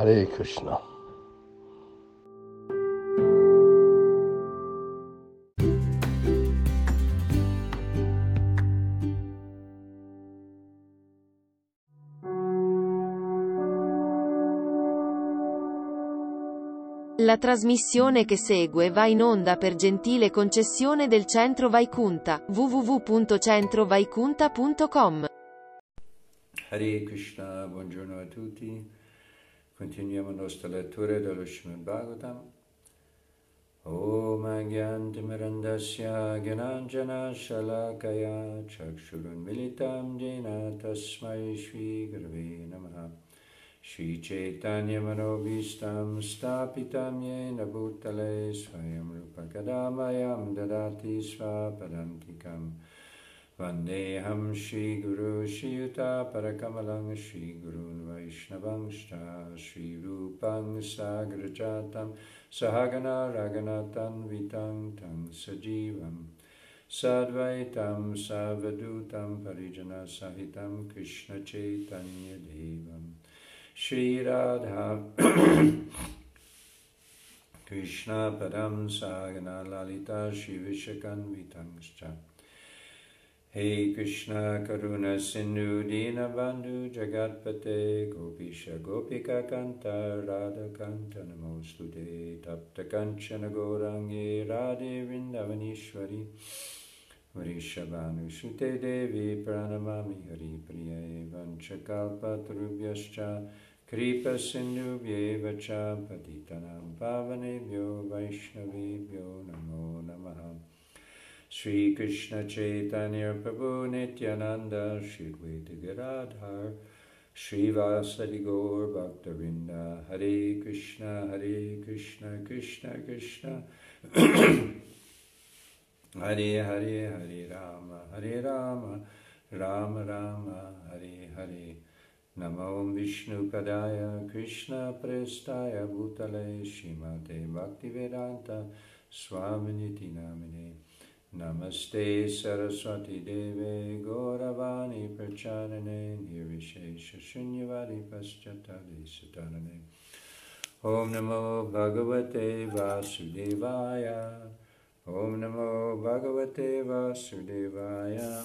Hare Krishna. La trasmissione che segue va in onda per gentile concessione del Centro Vaikunta, www.centrovaikunta.com. Hare Krishna, buongiorno a tutti. Continuiamo la nostra lettura dello Srimad Bhagavatam. Om Agyantimirandasya Gyananjana Shalakaya Chakshurun Militam Jena Tasmai Shri Gurave Namaha Shri Chaitanya Manobhistam Stapitam Yena Bhutale Swayam Rupa Kadamayam Dadati Svapadantikam Vandeham Shri Guru Shri Yuta Parakamalang Shri Gurun Vaishnavangscha Shri Rupang Sagrajatam Sahagana Raganatan Vitang Tang Sajivam Sadvaitam Savadutam Parijana Sahitam Krishna Chaitanya Devam Shri Radha Krishna Padam Sagana Lalita Shri Vishakanvitangscha Hey Krishna Karuna Sindhu Dina Bandhu Jagatpate Gopisha Gopika Kanta Radha Kanta Namostude Tapta Kanchana Gorangi Radhe Vrindavanishwari Varishabhanu Sute Devi Pranamami Hari Priye Vanchakalpa Trubhyascha Kripa Sindhubhye Vacha Patitanam Pavanebhyo Vaishnavebhyo Namo Namaha Sri Krishna Chaitanya Prabhu Nityananda Shri Dvaita Giradhar Sri Vasadi Gaur Bhaktavinda Hare Krishna Hare Krishna Krishna Krishna Hare Hare Hare Rama Hare Rama Rama Rama Hare Hare Namo Vishnu Padaya Krishna Prestaya Bhutale Shimate Bhaktivedanta Swaminiti Namine Namaste Saraswati Deve Gauravani Pracharane Nirvishesha Shunyavadi Paschatade Satanane. Om Namo Bhagavate Vasudevaya. Om Namo Bhagavate Vasudevaya.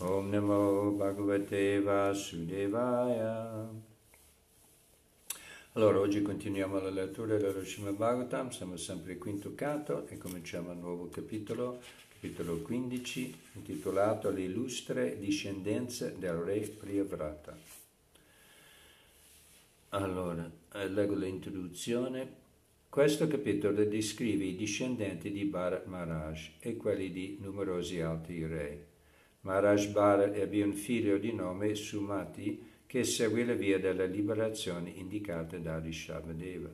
Om Namo Bhagavate Vasudevaya allora, oggi continuiamo la lettura dello Srimad Bhagavatam, siamo sempre al quinto canto e cominciamo il nuovo capitolo, capitolo 15, intitolato Le illustre discendenze del re Priyavrata. Allora, eh, leggo l'introduzione. Questo capitolo descrive i discendenti di Bharat Maharaj e quelli di numerosi altri re. Maharaj Bharat ebbe un figlio di nome Sumati, che segue la via della liberazione indicata da Rishabhadeva.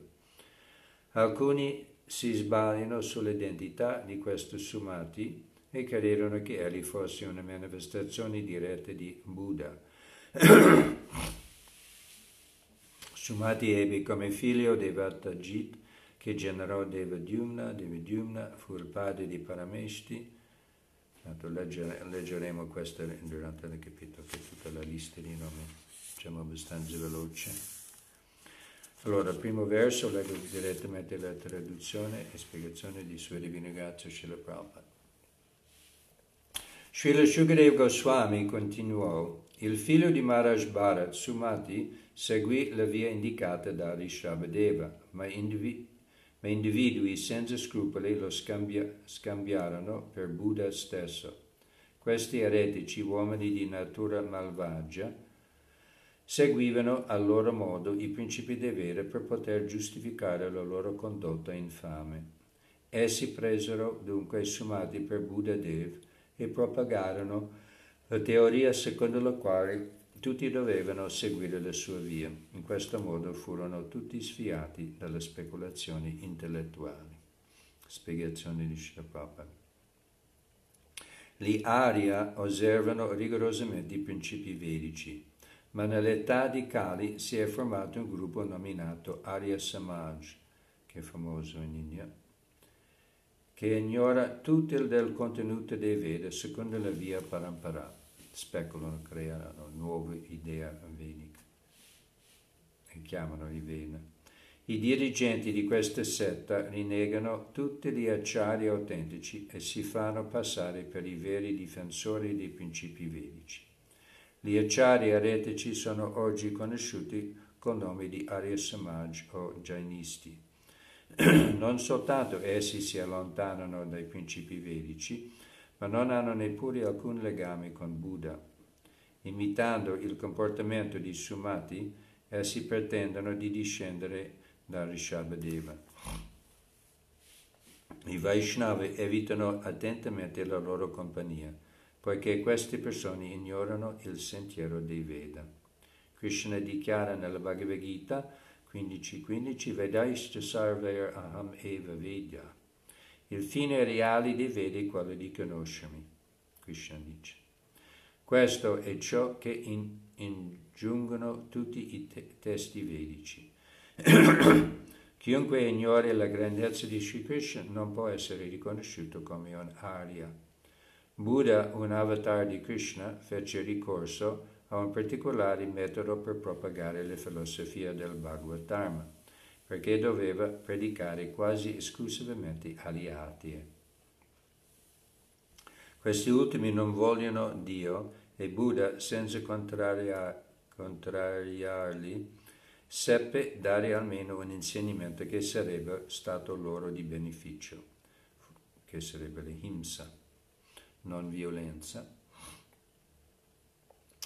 Alcuni si sbagliano sull'identità di questo Sumati e credono che egli fosse una manifestazione diretta di Buddha. Sumati ebbe come figlio Devatajit, che generò Devadyumna, Devadyumna fu il padre di Parameshti, leggeremo questo durante il capitolo, che è tutta la lista di nomi facciamo abbastanza veloce. Allora, primo verso leggo direttamente la traduzione e spiegazione di Sua Divina Grazia Srila Prabhupada. Srila Shukadev Goswami continuò, il figlio di Maharaj Bharat, Sumati, seguì la via indicata da Rishabhadeva, ma, indivi- ma individui senza scrupoli lo scambia- scambiarono per Buddha stesso. Questi eretici uomini di natura malvagia seguivano a loro modo i principi devere per poter giustificare la loro condotta infame. Essi presero dunque i sumati per Buddha Dev e propagarono la teoria secondo la quale tutti dovevano seguire la sua via. In questo modo furono tutti sfiati dalle speculazioni intellettuali. Spiegazione di Srila Gli Arya osservano rigorosamente i principi vedici, ma nell'età di Kali si è formato un gruppo nominato Arya Samaj, che è famoso in India, che ignora tutto il contenuto dei Veda secondo la via Parampara. Speculano, creano nuove idee vediche e chiamano i Veda. I dirigenti di questa setta rinnegano tutti gli acciari autentici e si fanno passare per i veri difensori dei principi vedici. Gli acciari eretici sono oggi conosciuti col nome di Arya Samaj o Jainisti. non soltanto essi si allontanano dai principi vedici, ma non hanno neppure alcun legame con Buddha. Imitando il comportamento di Sumati, essi pretendono di discendere da Rishabhadeva. I Vaishnavi evitano attentamente la loro compagnia, poiché queste persone ignorano il sentiero dei Veda. Krishna dichiara nella Bhagavad Gita 15.15 Vedaishta sarver aham eva vedya. Il fine reale dei Vedi è quello di conoscermi, Krishna dice. Questo è ciò che in, ingiungono tutti i te- testi vedici. Chiunque ignori la grandezza di Sri Krishna non può essere riconosciuto come un Arya. Buddha, un avatar di Krishna, fece ricorso a un particolare metodo per propagare la filosofia del Bhagavad Dharma, perché doveva predicare quasi esclusivamente agli atei. Questi ultimi non vogliono Dio e Buddha, senza contraria, contrariarli, seppe dare almeno un insegnamento che sarebbe stato loro di beneficio, che sarebbe l'himsa, non violenza,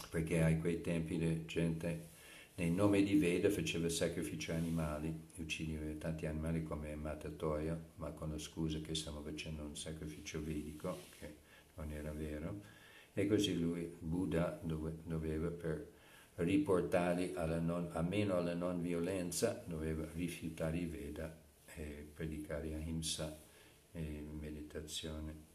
perché a quei tempi la gente nel nome di Veda faceva sacrificio animali, uccideva tanti animali come matatoia, ma con la scusa che stavano facendo un sacrificio vedico, che non era vero, e così lui, Buddha, dove, doveva per riportarli alla non, alla non violenza, doveva rifiutare i Veda e predicare ahimsa e meditazione.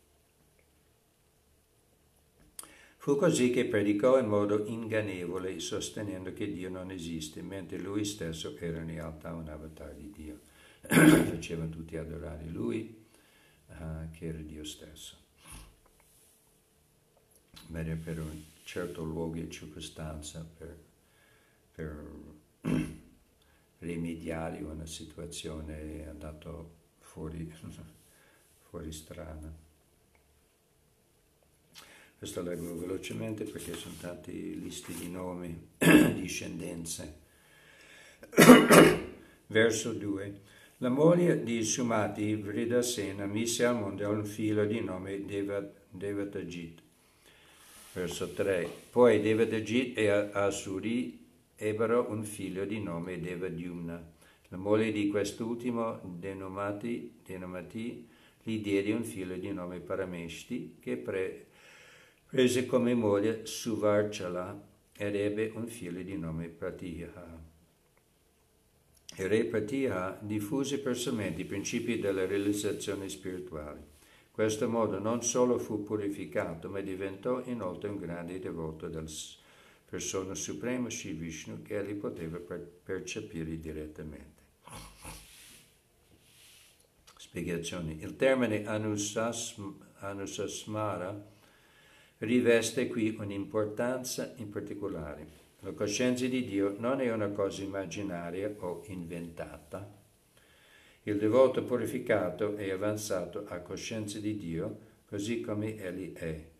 Fu così che predicò in modo ingannevole, sostenendo che Dio non esiste, mentre lui stesso era in realtà un avatar di Dio. Facevano tutti adorare lui, uh, che era Dio stesso. Bene, per un certo luogo e circostanza, per, per rimediare una situazione andato fuori, fuori strana. Questo leggo velocemente perché sono tanti listi di nomi, discendenze. Verso 2. La moglie di Sumati, Vridasena, mise al mondo un figlio di nome Devatajit. Verso 3. Poi Devatajit e Asuri ebbero un figlio di nome Devadyumna. La moglie di quest'ultimo, Denomati, Denomati gli diede un figlio di nome Parameshti, che pre- prese come moglie Suvarchala ed ebbe un figlio di nome Pratiha. Il re Pratiha diffuse personalmente i principi della realizzazione spirituale. In questo modo non solo fu purificato, ma diventò inoltre un grande devoto del persona suprema Sri Vishnu che egli poteva percepire direttamente. Spiegazione. Il termine anusasmara riveste qui un'importanza in particolare. La coscienza di Dio non è una cosa immaginaria o inventata. Il devoto purificato è avanzato a coscienza di Dio così come egli è.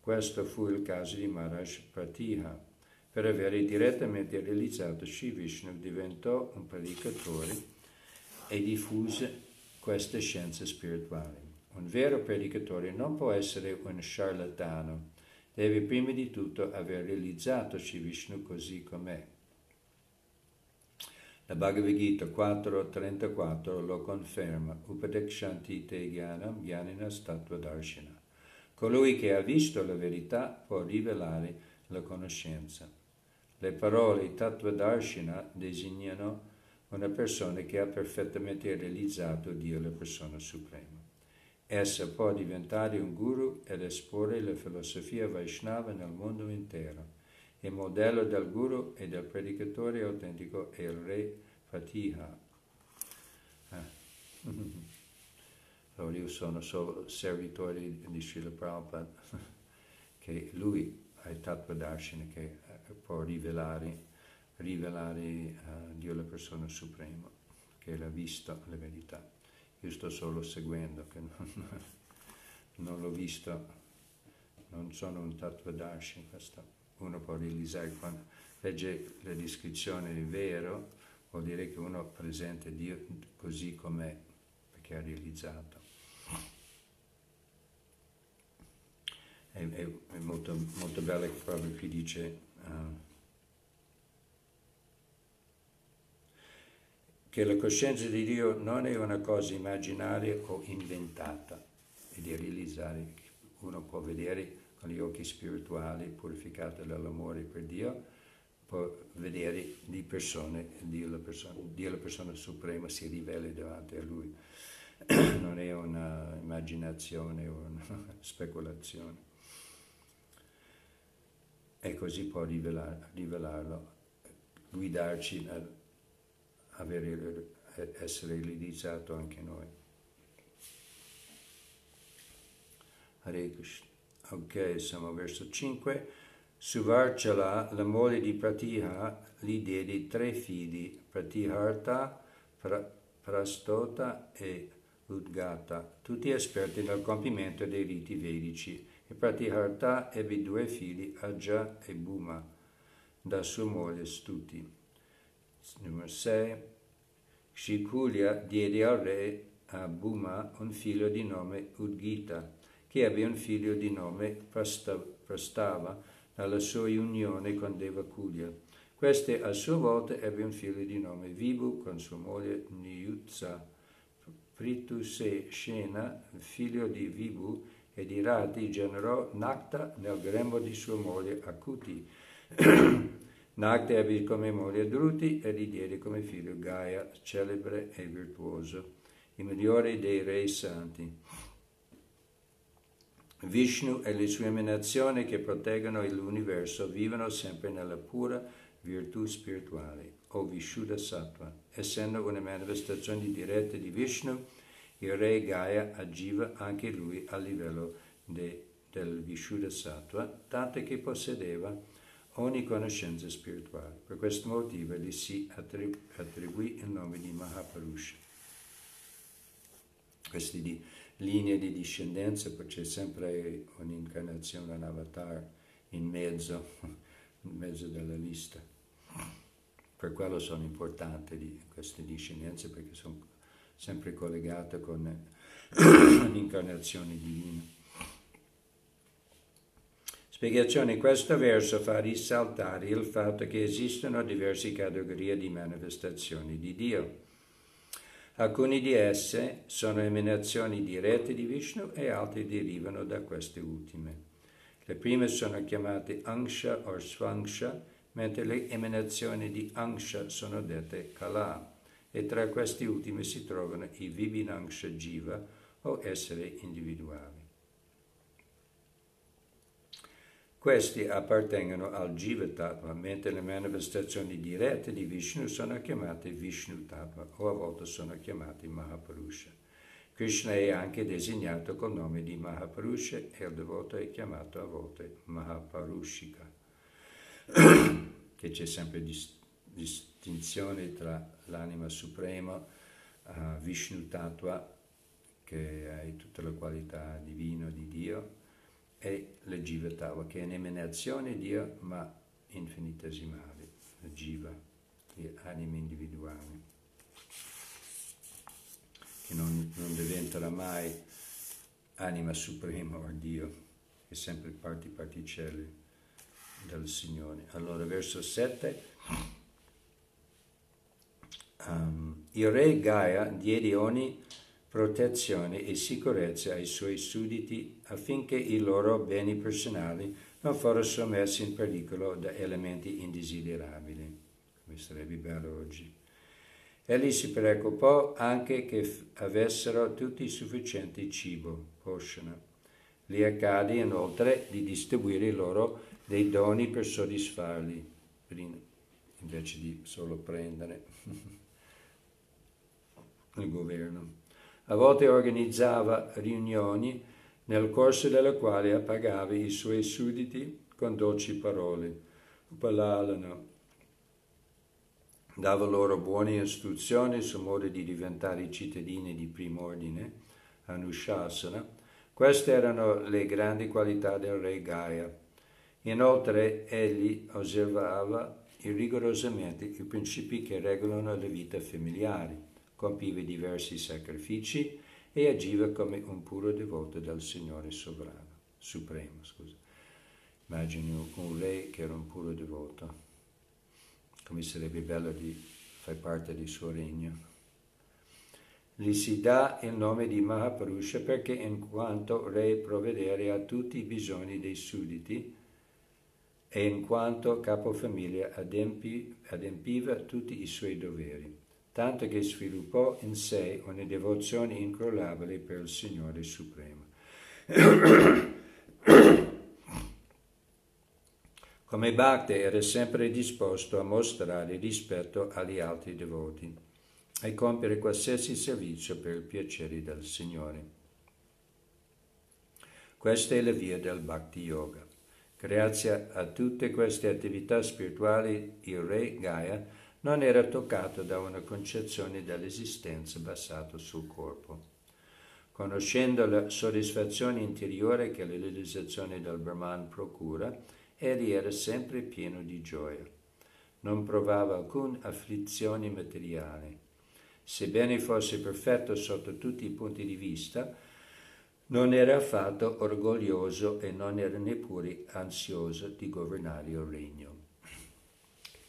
Questo fu il caso di Maharaj Pratiha. Per avere direttamente realizzato Sri Vishnu diventò un predicatore e diffuse queste scienze spirituali. Un vero predicatore non può essere un charlatano, deve prima di tutto aver realizzato Sri Vishnu così com'è. La Bhagavad Gita 4.34 lo conferma, Upadekshanti te jnanam jnanina statua darshina. Colui che ha visto la verità può rivelare la conoscenza. Le parole Tattva Darshana designano una persona che ha perfettamente realizzato Dio, la persona suprema. Essa può diventare un guru ed esporre la filosofia Vaishnava nel mondo intero. Il modello del guru e del predicatore autentico è il re Fatiha. Eh. Allora io sono solo servitore di Srila Prabhupada, che lui è Tattva Darshana che eh, può rivelare, rivelare uh, Dio la persona suprema, che l'ha visto la verità. Io sto solo seguendo, che non, non l'ho visto, non sono un questo uno può realizzare quando legge la descrizione di vero, vuol dire che uno presenta Dio così com'è, perché ha realizzato. È, è, è molto, molto, bello che proprio qui dice uh, che la coscienza di Dio non è una cosa immaginaria o inventata, è di realizzare, uno può vedere con gli occhi spirituali purificati dall'amore per Dio, può vedere di persone, Dio la persona, Dio la persona suprema si rivela davanti a Lui. non è un'immaginazione o una speculazione. E così può rivelar, rivelarlo, guidarci avere, essere realizzato anche noi. Hare Krishna. Ok, siamo verso 5. Suvarchala, la moglie di Pratiha, gli diede tre figli, Pratiharta, pra, Prastota e Udgata, tutti esperti nel compimento dei riti vedici. E Pratiharta ebbe due figli, Aja e Bhuma, da sua moglie Stuti. Numero 6. Shikulya diede al re a Bhuma un figlio di nome Udgita che ebbe un figlio di nome Prastava dalla sua unione con Devakulya. Queste a sua volta ebbe un figlio di nome Vibhu con sua moglie Niyutsa. Prituse Shena, figlio di Vibhu e di Rati, generò Nakta nel grembo di sua moglie Akuti. Nakta ebbe come moglie Druti e gli diede come figlio Gaia, celebre e virtuoso, il migliore dei re santi. Vishnu e le sue emanazioni che proteggono l'universo vivono sempre nella pura virtù spirituale, o Vishuddha Sattva. Essendo una manifestazione diretta di Vishnu, il re Gaia agiva anche lui a livello de, del Vishuddha Sattva, tanto che possedeva ogni conoscenza spirituale. Per questo motivo gli si attribuì il nome di Mahaparusha. Questi di linee di discendenza, poi c'è sempre un'incarnazione, un avatar in mezzo, in mezzo della lista. Per quello sono importanti queste discendenze perché sono sempre collegate con un'incarnazione divina. Spiegazione. Questo verso fa risaltare il fatto che esistono diverse categorie di manifestazioni di Dio Alcune di esse sono emanazioni dirette di Vishnu e altre derivano da queste ultime. Le prime sono chiamate Angsha o Svangsha, mentre le emanazioni di Angsha sono dette Kala, e tra queste ultime si trovano i Vibhinangsha Jiva o essere individuali. Questi appartengono al Jiva Tattva, mentre le manifestazioni dirette di Vishnu sono chiamate Vishnu Tattva o a volte sono chiamate Mahapurusha. Krishna è anche designato col nome di Mahapurusha e il devoto è chiamato a volte Mahaparushika, che c'è sempre dis- distinzione tra l'anima suprema, uh, Vishnu Tattva, che ha tutta la qualità divina di Dio, e la Jiva Tava, che è un'emanazione di ma infinitesimale, la Jiva, le anime individuali, che non, non diventerà mai anima suprema o Dio, è sempre parti particelle del Signore. Allora, verso 7. Um, il re Gaia diede ogni protezione e sicurezza ai suoi sudditi affinché i loro beni personali non fossero sommersi in pericolo da elementi indesiderabili, come sarebbe bello oggi. Egli si preoccupò anche che avessero tutti sufficiente cibo, poshana. Gli accade inoltre di distribuire loro dei doni per soddisfarli, invece di solo prendere il governo. A volte organizzava riunioni nel corso delle quali appagava i suoi sudditi con dolci parole. Upalalana dava loro buone istruzioni sul modo di diventare cittadini di primo ordine, Anushasana. Queste erano le grandi qualità del re Gaia. Inoltre egli osservava rigorosamente i principi che regolano la vita familiare, compiva diversi sacrifici e agiva come un puro devoto del Signore sovrano, supremo. Scusa. Immagini un re che era un puro devoto come sarebbe bello di fare parte del suo regno. Gli si dà il nome di Mahaprusha perché in quanto re provvedere a tutti i bisogni dei sudditi e in quanto capofamiglia adempi, adempiva tutti i suoi doveri, tanto che sviluppò in sé una devozione incrollabile per il Signore Supremo. Come Bhakti era sempre disposto a mostrare rispetto agli altri devoti e compiere qualsiasi servizio per il piacere del Signore. Questa è la via del Bhakti Yoga. Grazie a tutte queste attività spirituali il re Gaia non era toccato da una concezione dell'esistenza basata sul corpo. Conoscendo la soddisfazione interiore che la realizzazione del Brahman procura, egli era sempre pieno di gioia. Non provava alcuna afflizione materiale. Sebbene fosse perfetto sotto tutti i punti di vista, non era affatto orgoglioso e non era neppure ansioso di governare il regno,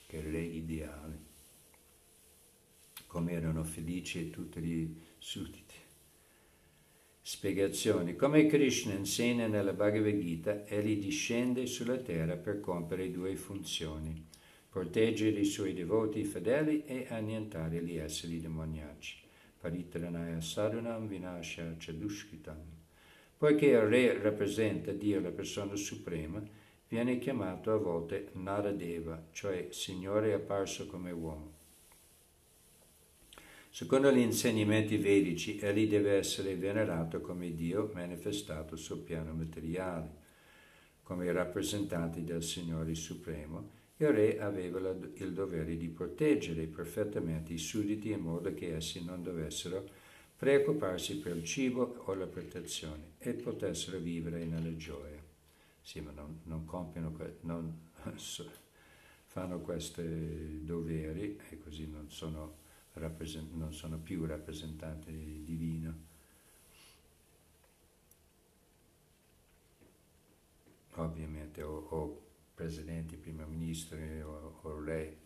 che re ideale. Come erano felici tutti i sudditi. Spiegazione. Come Krishna insegna nella Bhagavad Gita, egli discende sulla terra per compiere due funzioni, proteggere i suoi devoti fedeli e annientare gli esseri demoniaci. Paritranaya sadhunam vinasha chadushkitam. Poiché il re rappresenta Dio, la persona suprema, viene chiamato a volte Naradeva, cioè Signore apparso come uomo. Secondo gli insegnamenti vedici, egli deve essere venerato come Dio manifestato sul piano materiale, come rappresentante del Signore Supremo. Il re aveva il dovere di proteggere perfettamente i sudditi in modo che essi non dovessero preoccuparsi per il cibo o la protezione e potessero vivere nella gioia. Sì, ma non, non compiono, non fanno questi doveri e così non sono non sono più rappresentante divino. Ovviamente o, o presidenti, primi ministri o, o re,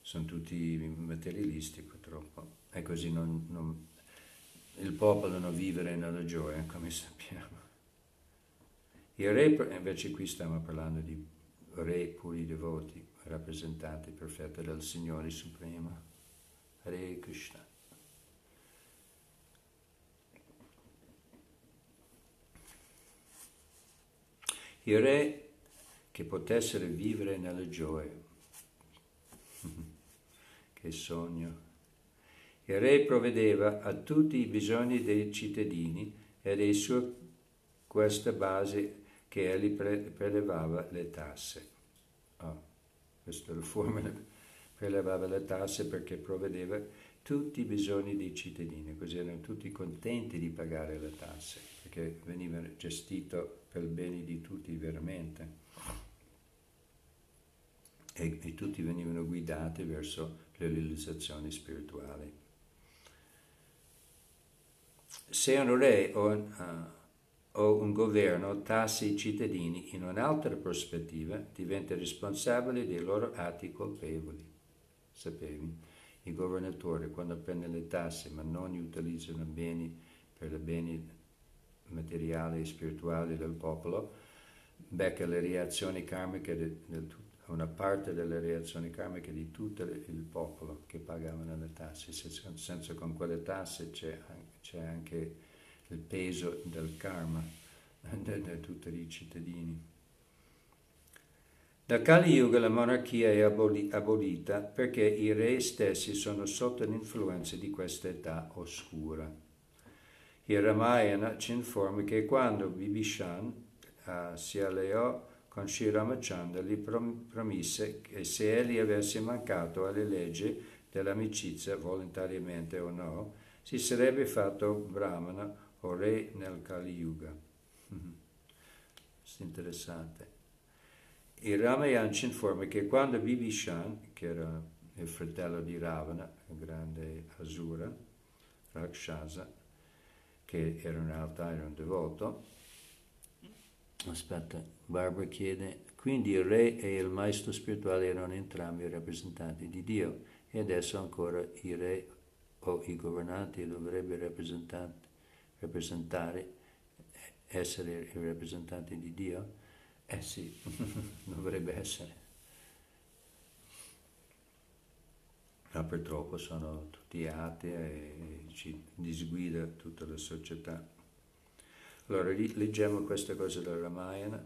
sono tutti materialisti purtroppo e così non, non, il popolo non vivere nella gioia come sappiamo. Il re, invece qui stiamo parlando di re puri devoti, rappresentanti perfetti del Signore Supremo. Hare Krishna. Il re che potessero vivere nella gioia. che sogno. Il re provvedeva a tutti i bisogni dei cittadini ed è su questa base che egli prelevava le tasse. Oh, questa è la formula prelevava le tasse perché provvedeva tutti i bisogni dei cittadini, così erano tutti contenti di pagare le tasse, perché veniva gestito per il bene di tutti veramente. E, e tutti venivano guidati verso le realizzazioni spirituali. Se un re o uh, o un governo tassa i cittadini in un'altra prospettiva, diventa responsabile dei loro atti colpevoli sapevi. i governatori quando prendono le tasse ma non utilizzano beni per i beni materiali e spirituali del popolo, becca le reazioni karmiche, di, di, una parte delle reazioni karmiche di tutto il popolo che pagavano le tasse, senza con quelle tasse c'è, c'è anche il peso del karma di tutti i cittadini. Da Kali Yuga la monarchia è abolita perché i re stessi sono sotto l'influenza di questa età oscura. Il Ramayana ci informa che quando Bibhishan uh, si alleò con Sri Ramachandra gli prom- promise che se egli avesse mancato alle leggi dell'amicizia, volontariamente o no, si sarebbe fatto brahmana o re nel Kali Yuga. interessante. Il Ramayana ci informa che quando Bibhishan, che era il fratello di Ravana, il grande Asura, Rakshasa, che era in realtà era un devoto, aspetta, Barbara chiede, quindi il re e il maestro spirituale erano entrambi rappresentanti di Dio e adesso ancora i re o i governanti dovrebbero rappresentare, essere i rappresentanti di Dio? Eh sì, dovrebbe essere. Ma purtroppo sono tutti atei e ci disguida tutta la società. Allora leggiamo questa cosa del Ramayana.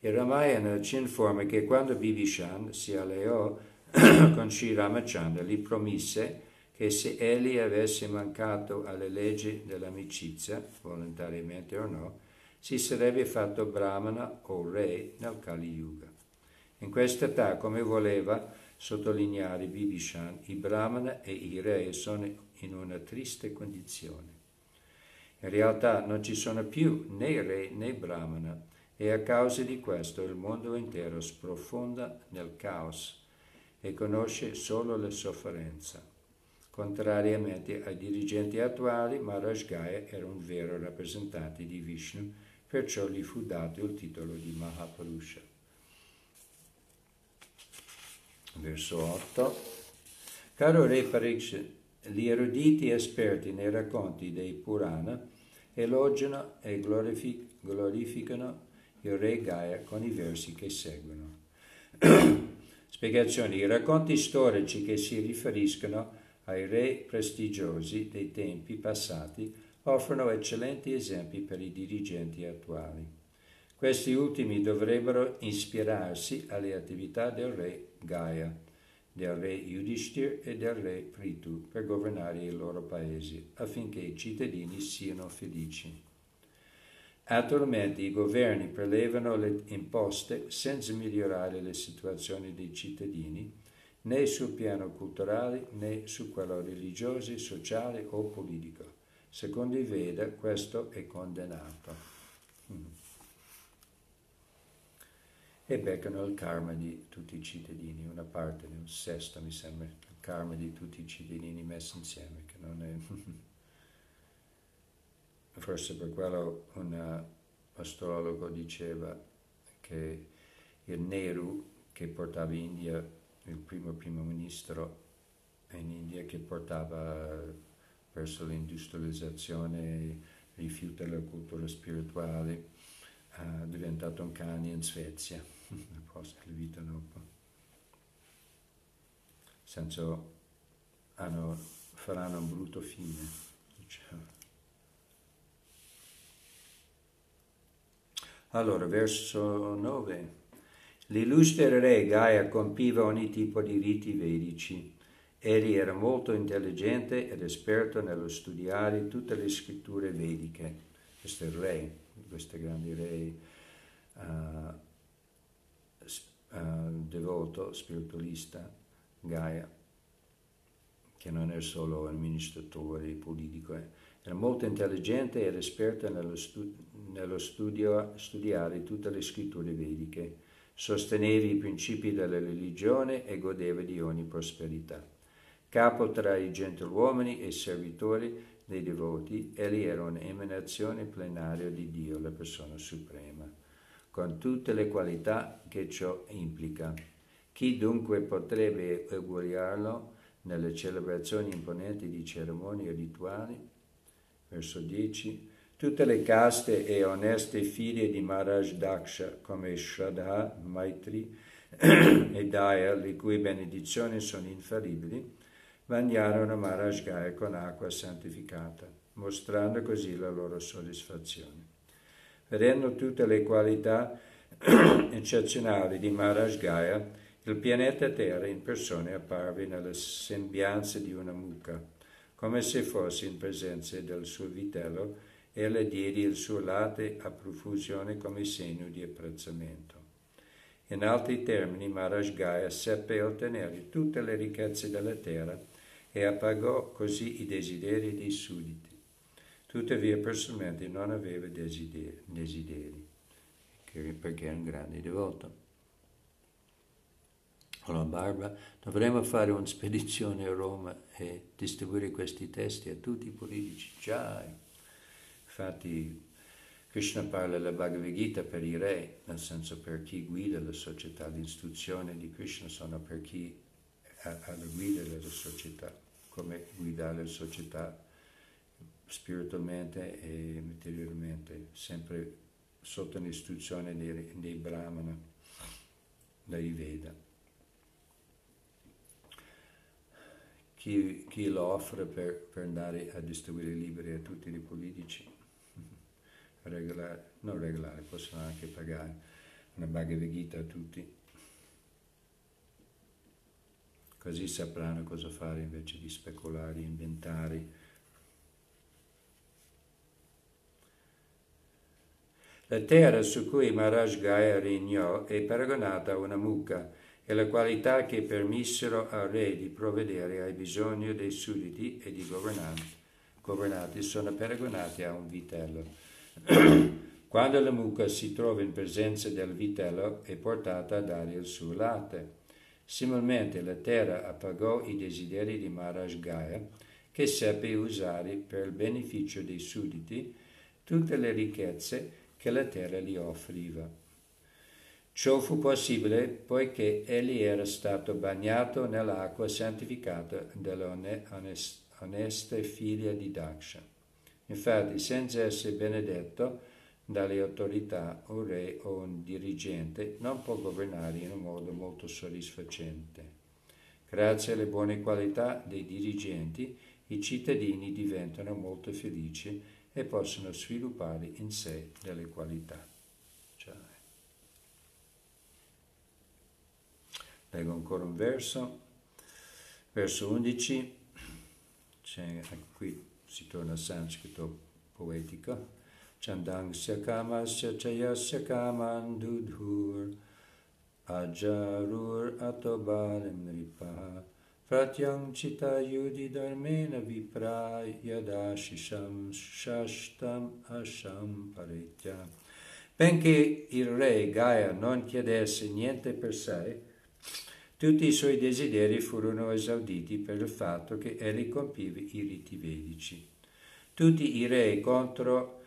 Il Ramayana ci informa che quando Bibhishan si alleò con Sri Ramachandra, gli promise che se egli avesse mancato alle leggi dell'amicizia, volontariamente o no, si sarebbe fatto brahmana o re nel Kali Yuga. In questa età, come voleva sottolineare Bibhishan, i brahmana e i re sono in una triste condizione. In realtà non ci sono più né re né brahmana e a causa di questo il mondo intero sprofonda nel caos e conosce solo la sofferenza. Contrariamente ai dirigenti attuali, Maharaj Gaya era un vero rappresentante di Vishnu perciò gli fu dato il titolo di Mahapurusha. Verso 8. Caro Re Pariksit, gli eruditi esperti nei racconti dei Purana elogiano e glorificano il Re Gaia con i versi che seguono. Spiegazioni. I racconti storici che si riferiscono ai re prestigiosi dei tempi passati offrono eccellenti esempi per i dirigenti attuali. Questi ultimi dovrebbero ispirarsi alle attività del re Gaia, del re Yudhishthir e del re Prithu per governare i loro paesi affinché i cittadini siano felici. Attualmente i governi prelevano le imposte senza migliorare le situazioni dei cittadini né sul piano culturale né su quello religioso, sociale o politico. Secondo i Veda questo è condannato. Mm. E beccano il karma di tutti i cittadini, una parte, un sesto mi sembra, il karma di tutti i cittadini messi insieme, che non è... Forse per quello un astrologo diceva che il Nehru, che portava in India, il primo primo ministro in India, che portava verso l'industrializzazione, rifiuta la cultura spirituale, è diventato un cane in Svezia, post la vita dopo. Senso, hanno, faranno un brutto fine. Diciamo. Allora, verso 9. L'illustre re Gaia compiva ogni tipo di riti vedici Egli era molto intelligente ed esperto nello studiare tutte le scritture vediche. Questo è il re, questo grande re uh, uh, devoto, spiritualista, Gaia, che non è solo amministratore politico, eh. era molto intelligente ed esperto nello, stu- nello studio, studiare tutte le scritture vediche, sosteneva i principi della religione e godeva di ogni prosperità. Capo tra i gentiluomini e servitori dei devoti, egli era un'emanazione plenaria di Dio, la persona suprema, con tutte le qualità che ciò implica. Chi dunque potrebbe eguagliarlo nelle celebrazioni imponenti di cerimonie rituali. Verso 10. Tutte le caste e oneste figlie di Maharaj Daksha, come Shraddha, Maitri e Daya, le cui benedizioni sono infallibili, bagnarono Maharaj con acqua santificata, mostrando così la loro soddisfazione. Vedendo tutte le qualità eccezionali di Maharaj il pianeta Terra in persona apparve nella sembianza di una mucca, come se fosse in presenza del suo vitello, e le diedi il suo latte a profusione come segno di apprezzamento. In altri termini, Maharaj seppe ottenere tutte le ricchezze della terra e appagò così i desideri dei sudditi. Tuttavia personalmente non aveva desideri, desideri perché era un grande devoto. Allora Barbara, dovremmo fare una spedizione a Roma e distribuire questi testi a tutti i politici. Già, infatti Krishna parla della Bhagavad Gita per i re, nel senso per chi guida la società, l'istruzione di Krishna sono per chi ha la guida della società, come guidare la società spiritualmente e materialmente, sempre sotto l'istruzione dei, dei Brahmana, dai Veda. Chi, chi lo offre per, per, andare a distribuire libri a tutti i politici, regolare, non regolare, possono anche pagare una Bhagavad Gita a tutti. Così sapranno cosa fare invece di speculare, inventare La terra su cui Maharaj Gaya regnò è paragonata a una mucca e le qualità che permissero al re di provvedere ai bisogni dei sudditi e di governanti, sono paragonate a un vitello. Quando la mucca si trova in presenza del vitello è portata a dare il suo latte. Similmente la terra appagò i desideri di Maharaj Gaya, che seppe usare per il beneficio dei sudditi tutte le ricchezze che la terra gli offriva. Ciò fu possibile poiché egli era stato bagnato nell'acqua santificata delle oneste figlie di Daksha. Infatti, senza essere benedetto dalle autorità, un re o un dirigente non può governare in un modo molto soddisfacente. Grazie alle buone qualità dei dirigenti, i cittadini diventano molto felici e possono sviluppare in sé delle qualità. Cioè, leggo ancora un verso, verso 11, qui si torna al sanscrito poetico, Chandangsya kamasya chayasya kaman dudhur ajarur atobalim nripaha Pratyam citta yudi dharmena vipra yadashisham shashtam asham paritya. Benché il re Gaia non chiedesse niente per sé, tutti i suoi desideri furono esauditi per il fatto che egli compiva i riti vedici. Tutti i re contro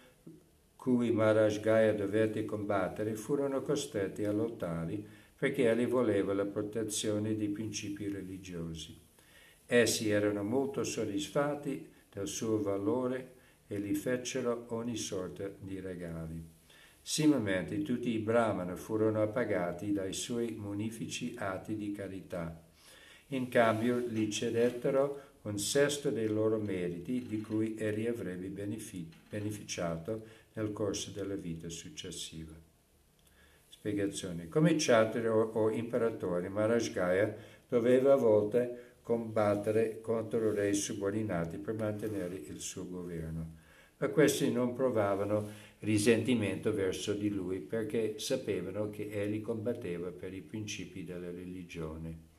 cui Maharaj Gaia dovette combattere furono costretti a lottare perché egli voleva la protezione dei principi religiosi. Essi erano molto soddisfatti del suo valore e gli fecero ogni sorta di regali. Similmente tutti i brahmana furono appagati dai suoi munifici atti di carità. In cambio gli cedettero un sesto dei loro meriti di cui egli avrebbe beneficiato nel corso della vita successiva. Spiegazione. Come Chatria o, o imperatore, Maharaj doveva a volte combattere contro re subordinati per mantenere il suo governo. Ma questi non provavano risentimento verso di lui perché sapevano che egli combatteva per i principi della religione.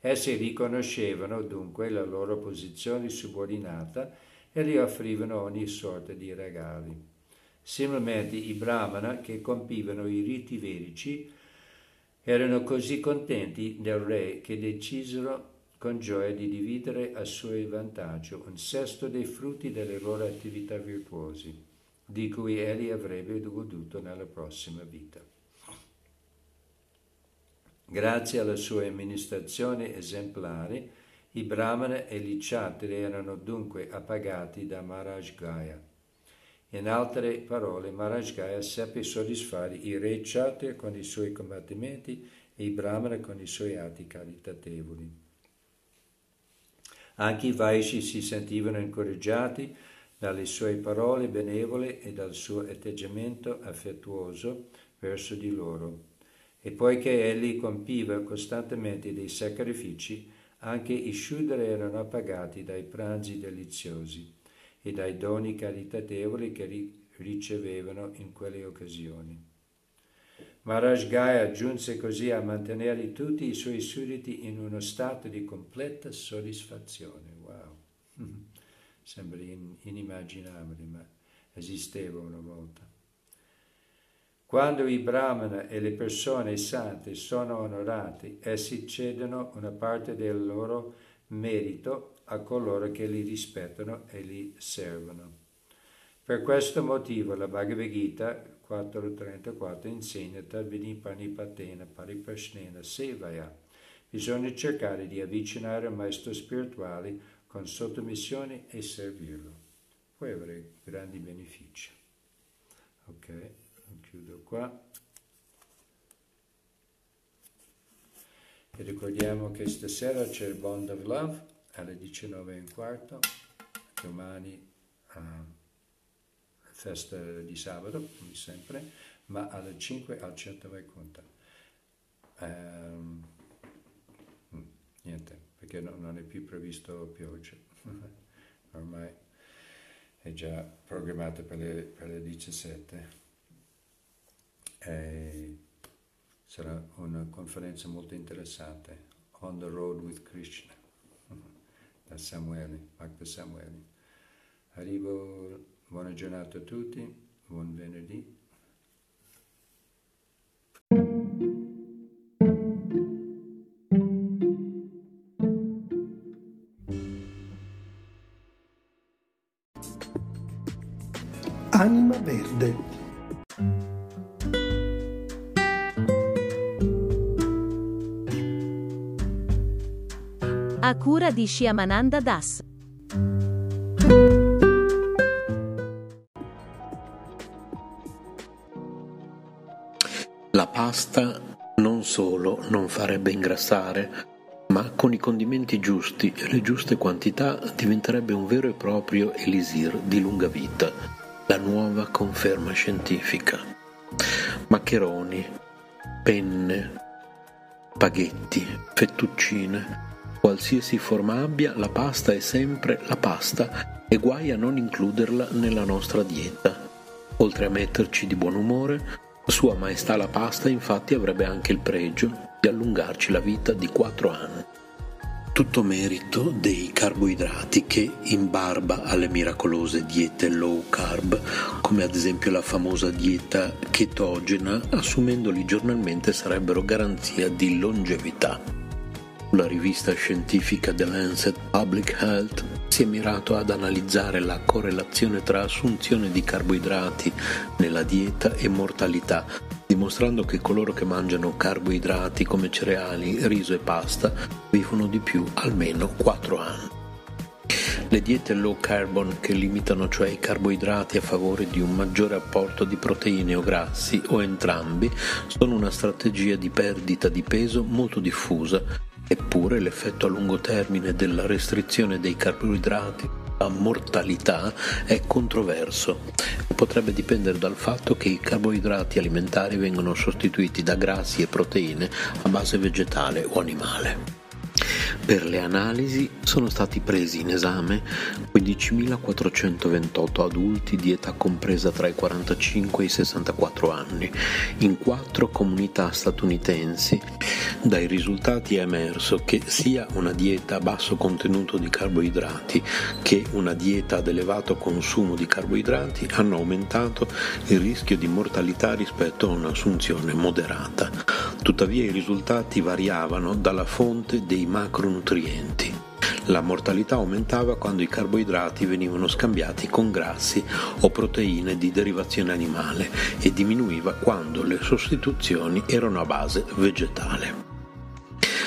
Essi riconoscevano dunque la loro posizione subordinata e gli offrivano ogni sorta di regali. Similmente i brahmana che compivano i riti vedici erano così contenti del re che decisero con gioia di dividere a suo vantaggio un sesto dei frutti delle loro attività virtuosi, di cui egli avrebbe goduto nella prossima vita. Grazie alla sua amministrazione esemplare, I brahmana e gli kshatri erano dunque appagati da Maharaj Gaya. In altre parole, Maharaj Gaya seppe soddisfare i re kshatri con i suoi combattimenti e i brahmana con i suoi atti caritatevoli. Anche i Vaishi si sentivano incoraggiati dalle sue parole benevole e dal suo atteggiamento affettuoso verso di loro. E poiché egli compiva costantemente dei sacrifici, anche i Shudra erano appagati dai pranzi deliziosi e dai doni caritatevoli che ricevevano in quelle occasioni. Maharaj Gaya giunse così a mantenere tutti i suoi sudditi in uno stato di completa soddisfazione. Wow! Sembra inimmaginabile, ma esisteva una volta. Quando i brahmana e le persone sante sono onorati, essi cedono una parte del loro merito a coloro che li rispettano e li servono. Per questo motivo la Bhagavad Gita 4.34 insegna Tadvini Panipatena Pariprashnena Sevaya. Bisogna cercare di avvicinare il maestro spirituale con sottomissione e servirlo. Puoi avere grandi benefici. Ok? chiudo qua e ricordiamo che stasera c'è il Bond of Love alle 19.15 domani uh, festa di sabato come sempre ma alle 5 al centro vai conta um, niente perché no, non è più previsto pioggia ormai è già programmato per le, per le 17 e sarà una conferenza molto interessante, On the Road with Krishna, da Samuele, Bhakta Samuele. Arrivo, buona giornata a tutti, buon venerdì. Anima Verde A cura di Shyamananda Das. La pasta non solo non farebbe ingrassare, ma con i condimenti giusti e le giuste quantità diventerebbe un vero e proprio elisir di lunga vita, la nuova conferma scientifica. Maccheroni, penne, spaghetti, fettuccine, Qualsiasi forma abbia, la pasta è sempre la pasta e guai a non includerla nella nostra dieta. Oltre a metterci di buon umore, Sua Maestà la pasta infatti avrebbe anche il pregio di allungarci la vita di quattro anni. Tutto merito dei carboidrati che, in barba alle miracolose diete low carb, come ad esempio la famosa dieta chetogena, assumendoli giornalmente sarebbero garanzia di longevità la rivista scientifica The Lancet Public Health si è mirato ad analizzare la correlazione tra assunzione di carboidrati nella dieta e mortalità, dimostrando che coloro che mangiano carboidrati come cereali, riso e pasta vivono di più almeno 4 anni. Le diete low carbon, che limitano cioè i carboidrati a favore di un maggiore apporto di proteine o grassi o entrambi, sono una strategia di perdita di peso molto diffusa Eppure l'effetto a lungo termine della restrizione dei carboidrati la mortalità è controverso potrebbe dipendere dal fatto che i carboidrati alimentari vengono sostituiti da grassi e proteine a base vegetale o animale. Per le analisi sono stati presi in esame 15.428 adulti di età compresa tra i 45 e i 64 anni in quattro comunità statunitensi. Dai risultati è emerso che sia una dieta a basso contenuto di carboidrati che una dieta ad elevato consumo di carboidrati hanno aumentato il rischio di mortalità rispetto a un'assunzione moderata. Tuttavia i risultati variavano dalla fonte dei macronutrienti. La mortalità aumentava quando i carboidrati venivano scambiati con grassi o proteine di derivazione animale e diminuiva quando le sostituzioni erano a base vegetale.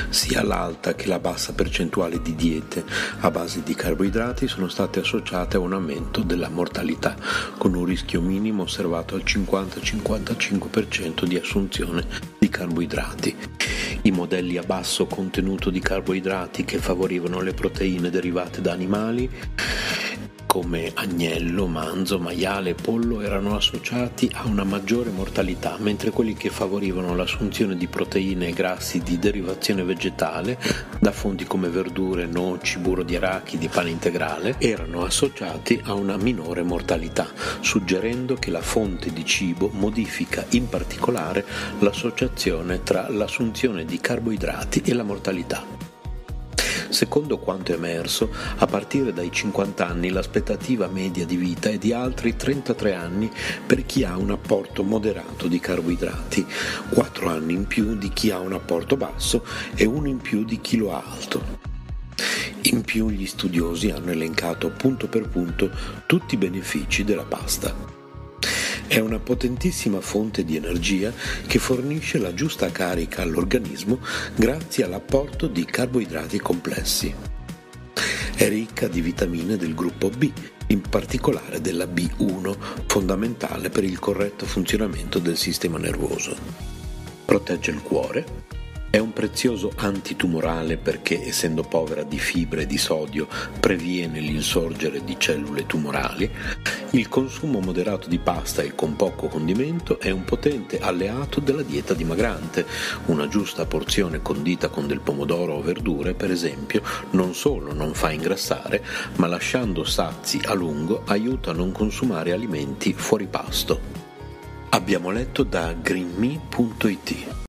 Sia l'alta che la bassa percentuale di diete a base di carboidrati sono state associate a un aumento della mortalità, con un rischio minimo osservato al 50-55% di assunzione di carboidrati. I modelli a basso contenuto di carboidrati che favorivano le proteine derivate da animali come agnello, manzo, maiale e pollo erano associati a una maggiore mortalità, mentre quelli che favorivano l'assunzione di proteine e grassi di derivazione vegetale da fonti come verdure, noci, burro di arachidi, pane integrale erano associati a una minore mortalità, suggerendo che la fonte di cibo modifica in particolare l'associazione tra l'assunzione di carboidrati e la mortalità. Secondo quanto emerso, a partire dai 50 anni l'aspettativa media di vita è di altri 33 anni per chi ha un apporto moderato di carboidrati, 4 anni in più di chi ha un apporto basso e uno in più di chi lo ha alto. In più gli studiosi hanno elencato punto per punto tutti i benefici della pasta. È una potentissima fonte di energia che fornisce la giusta carica all'organismo grazie all'apporto di carboidrati complessi. È ricca di vitamine del gruppo B, in particolare della B1, fondamentale per il corretto funzionamento del sistema nervoso. Protegge il cuore, è un prezioso antitumorale perché, essendo povera di fibre e di sodio, previene l'insorgere di cellule tumorali. Il consumo moderato di pasta e con poco condimento è un potente alleato della dieta dimagrante. Una giusta porzione condita con del pomodoro o verdure, per esempio, non solo non fa ingrassare, ma lasciando sazi a lungo aiuta a non consumare alimenti fuori pasto. Abbiamo letto da greenme.it.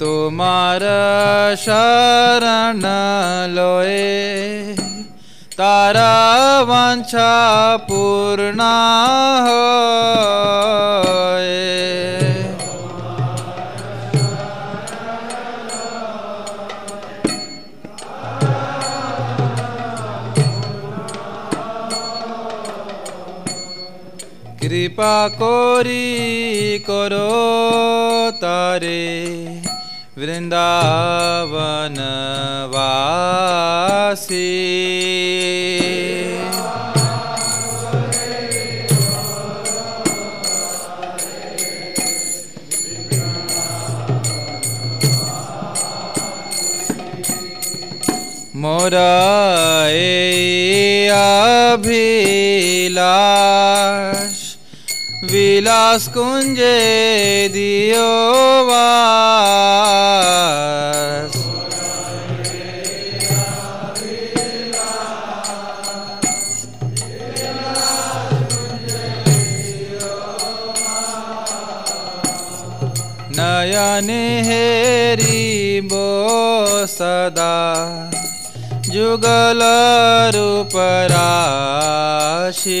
তোমার শরণ লয়ে তারা বাঞ্ছা পূর্ণ কৃপা করি করো তারে। ونواسی مور داس کنجے دیو واس نین ہیری بو سدا جگل روپ راشی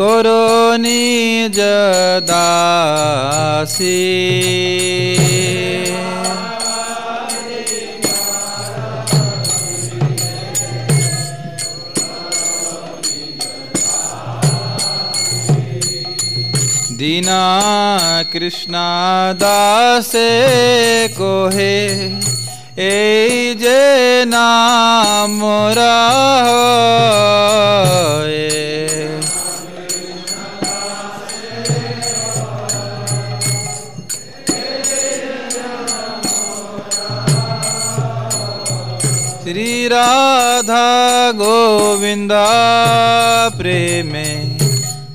کرو نیج داسی دینا کرشنا داس کوہے اے جے نام राधा गोविंदा प्रेमे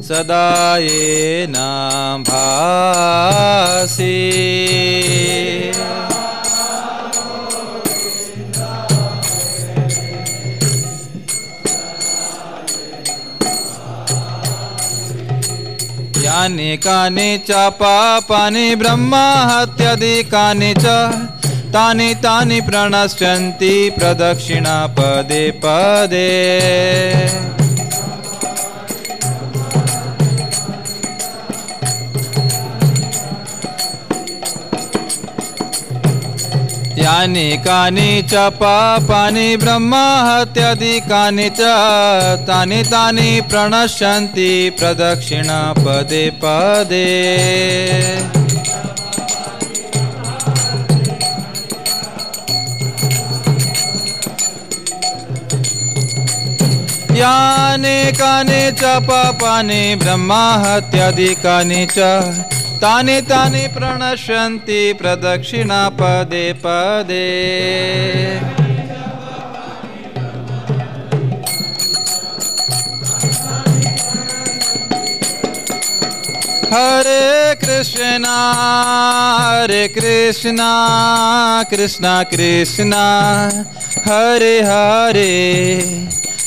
सदा ये नाम भासी यानि कानि च पापानि ब्रह्मा हत्यादिकानि च तानि तानि प्रणश्यन्ति प्रदक्षिणा पदे। पदे यानि कानि च पापानि ब्रह्मा हत्यादिकानि च तानि तानि प्रणश्यन्ति प्रदक्षिणा पदे पदे यानि कानि च पापानि ब्रह्मा हत्यादिकानि च तानि तानि प्रणश्यन्ति प्रदक्षिणा पदे पदे हरे कृष्णा हरे कृष्णा कृष्णा कृष्णा हरे Hare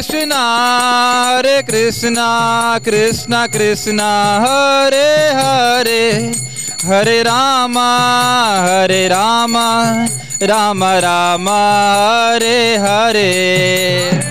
Hare Krishna, Hare Krishna, Krishna Krishna, Hare Hare, Hare Rama, Hare Rama, Rama Rama, Hare Hare.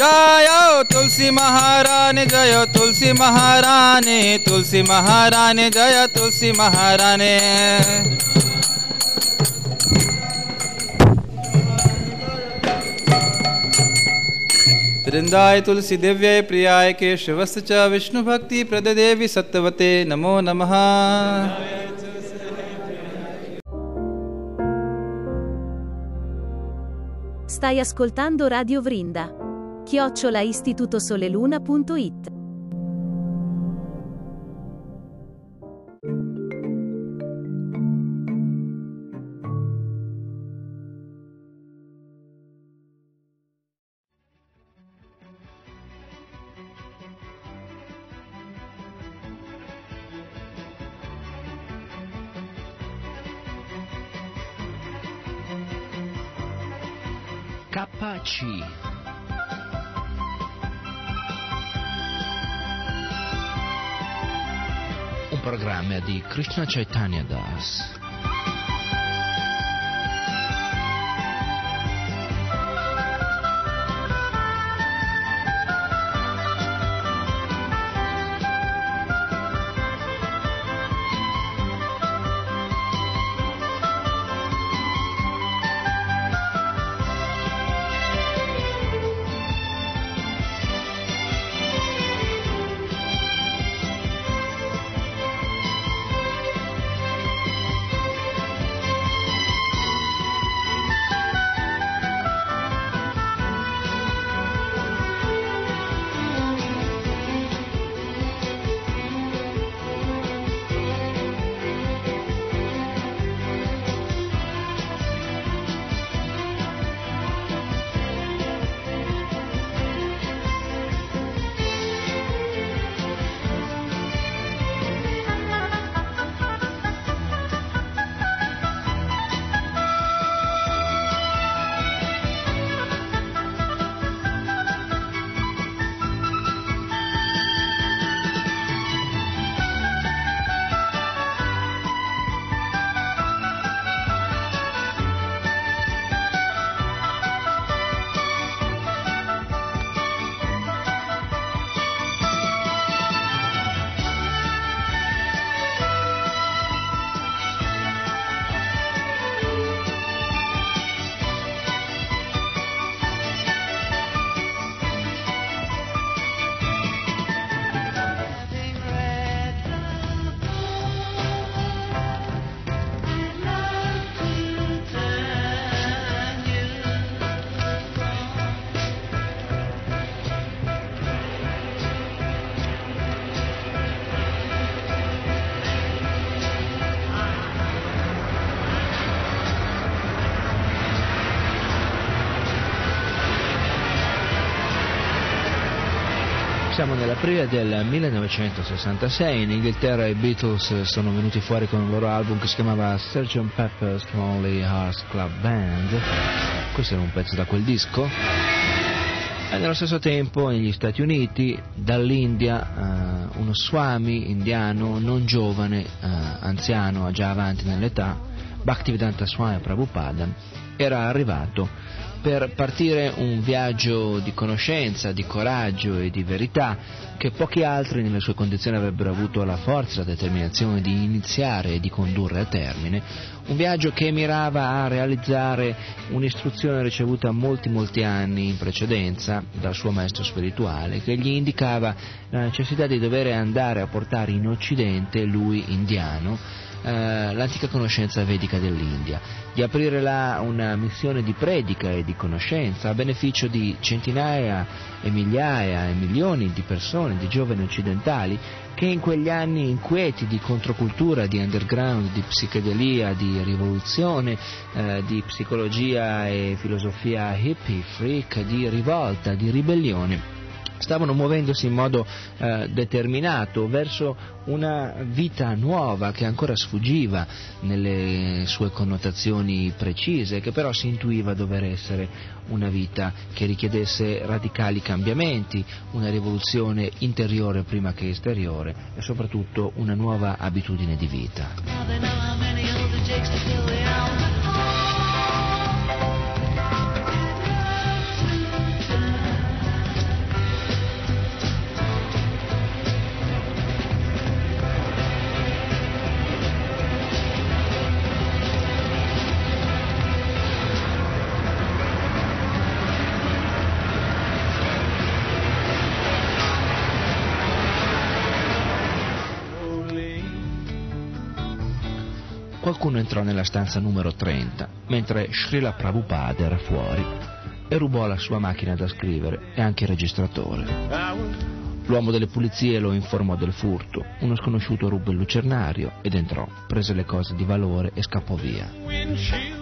जय तुलसी महारानी जय तुलसी महारानी तुलसी महारानी जय तुलसी महारानी वृंदाय तुलसी दिव्याय प्रियाय केशवस्त च विष्णु भक्ति प्रददेवी सत्यवते नमो नमः Stai ascoltando Radio Vrinda. Chiocciola istitutosoleluna.it KC programma di Krishna Chaitanya Das. Nell'aprile del 1966, in Inghilterra i Beatles sono venuti fuori con un loro album che si chiamava Sgt. Pepper's Lonely Hearts Club Band. Questo era un pezzo da quel disco. E nello stesso tempo negli Stati Uniti, dall'India, eh, uno Swami indiano non giovane, eh, anziano, già avanti nell'età, Bhaktivedanta Swami Prabhupada, era arrivato per partire un viaggio di conoscenza, di coraggio e di verità che pochi altri nelle sue condizioni avrebbero avuto la forza e la determinazione di iniziare e di condurre a termine, un viaggio che mirava a realizzare un'istruzione ricevuta molti molti anni in precedenza dal suo maestro spirituale che gli indicava la necessità di dover andare a portare in Occidente lui indiano eh, l'antica conoscenza vedica dell'India, di aprire là una missione di predica e di conoscenza a beneficio di centinaia e migliaia e milioni di persone, di giovani occidentali che in quegli anni inquieti di controcultura, di underground, di psichedelia, di rivoluzione, eh, di psicologia e filosofia hippie, freak, di rivolta, di ribellione, stavano muovendosi in modo eh, determinato verso una vita nuova che ancora sfuggiva nelle sue connotazioni precise, che però si intuiva dover essere una vita che richiedesse radicali cambiamenti, una rivoluzione interiore prima che esteriore e soprattutto una nuova abitudine di vita. Qualcuno entrò nella stanza numero 30, mentre Srila Prabhupada era fuori, e rubò la sua macchina da scrivere e anche il registratore. L'uomo delle pulizie lo informò del furto. Uno sconosciuto ruppe il lucernario ed entrò, prese le cose di valore e scappò via.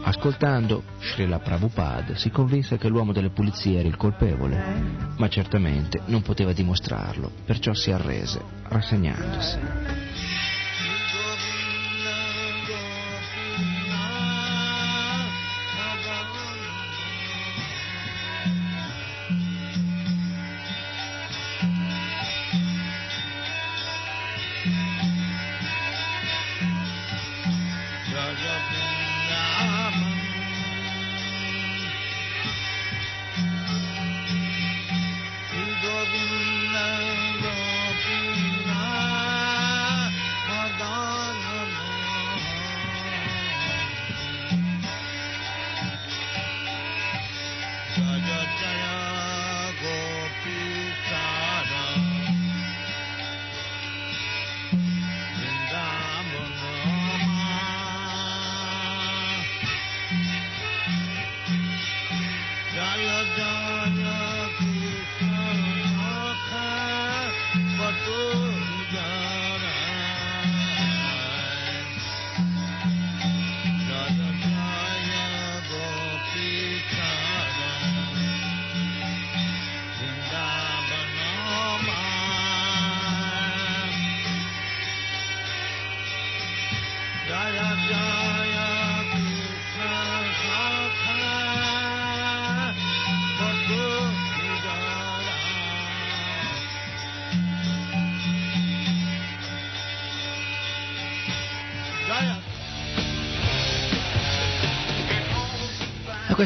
Ascoltando, Srila Prabhupada si convinse che l'uomo delle pulizie era il colpevole, ma certamente non poteva dimostrarlo, perciò si arrese, rassegnandosi.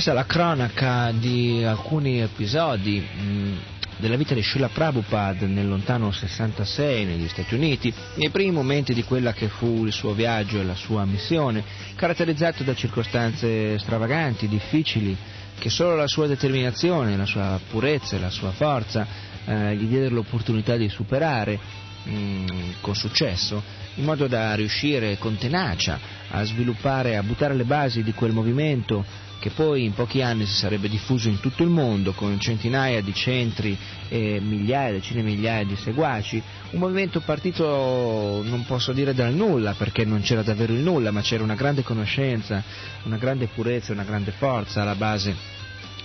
Questa è la cronaca di alcuni episodi mh, della vita di Srila Prabhupada nel lontano 66 negli Stati Uniti, nei primi momenti di quella che fu il suo viaggio e la sua missione, caratterizzato da circostanze stravaganti, difficili, che solo la sua determinazione, la sua purezza e la sua forza eh, gli diedero l'opportunità di superare mh, con successo, in modo da riuscire con tenacia a sviluppare, a buttare le basi di quel movimento che poi in pochi anni si sarebbe diffuso in tutto il mondo con centinaia di centri e migliaia, decine di migliaia di seguaci, un movimento partito non posso dire dal nulla perché non c'era davvero il nulla, ma c'era una grande conoscenza, una grande purezza, una grande forza alla base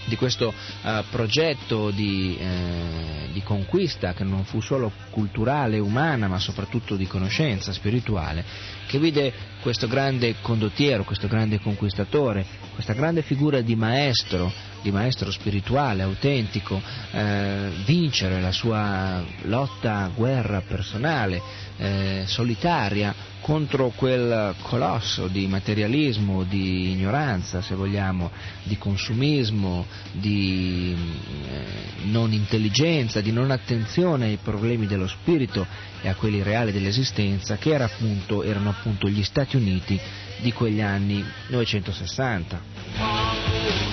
di questo eh, progetto di, eh, di, conquista che non fu solo culturale, umana, ma soprattutto di conoscenza spirituale, che vide questo grande condottiero, questo grande conquistatore, questa grande figura di maestro, di maestro spirituale, autentico, eh, vincere la sua lotta, guerra personale, eh, solitaria contro quel colosso di materialismo, di ignoranza, se vogliamo, di consumismo, di eh, non intelligenza, di non attenzione ai problemi dello spirito e a quelli reali dell'esistenza, che era appunto, erano appunto gli Stati Uniti di quegli anni 960.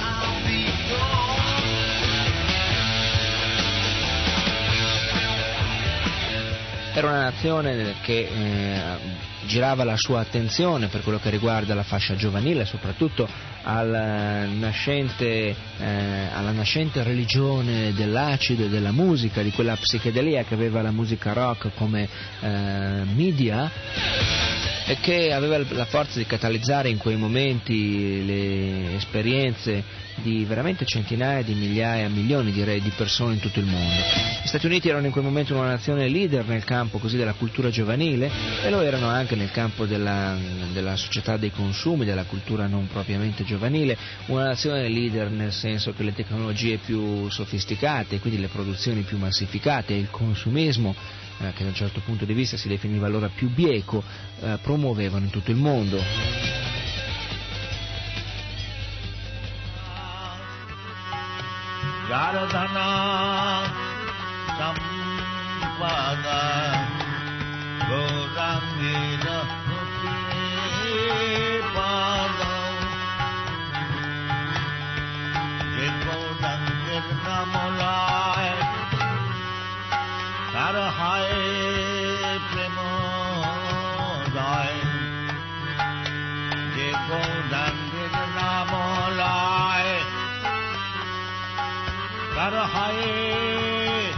Era una nazione che eh, girava la sua attenzione per quello che riguarda la fascia giovanile, soprattutto al nascente, eh, alla nascente religione dell'acido e della musica, di quella psichedelia che aveva la musica rock come eh, media e che aveva la forza di catalizzare in quei momenti le esperienze di veramente centinaia di migliaia, milioni direi, di persone in tutto il mondo. Gli Stati Uniti erano in quel momento una nazione leader nel campo così della cultura giovanile e lo erano anche nel campo della, della società dei consumi, della cultura non propriamente giovanile, una nazione leader nel senso che le tecnologie più sofisticate, quindi le produzioni più massificate il consumismo eh, che da un certo punto di vista si definiva allora più bieco, eh, promuovevano in tutto il mondo. Pada Jegodangir Namalai 하에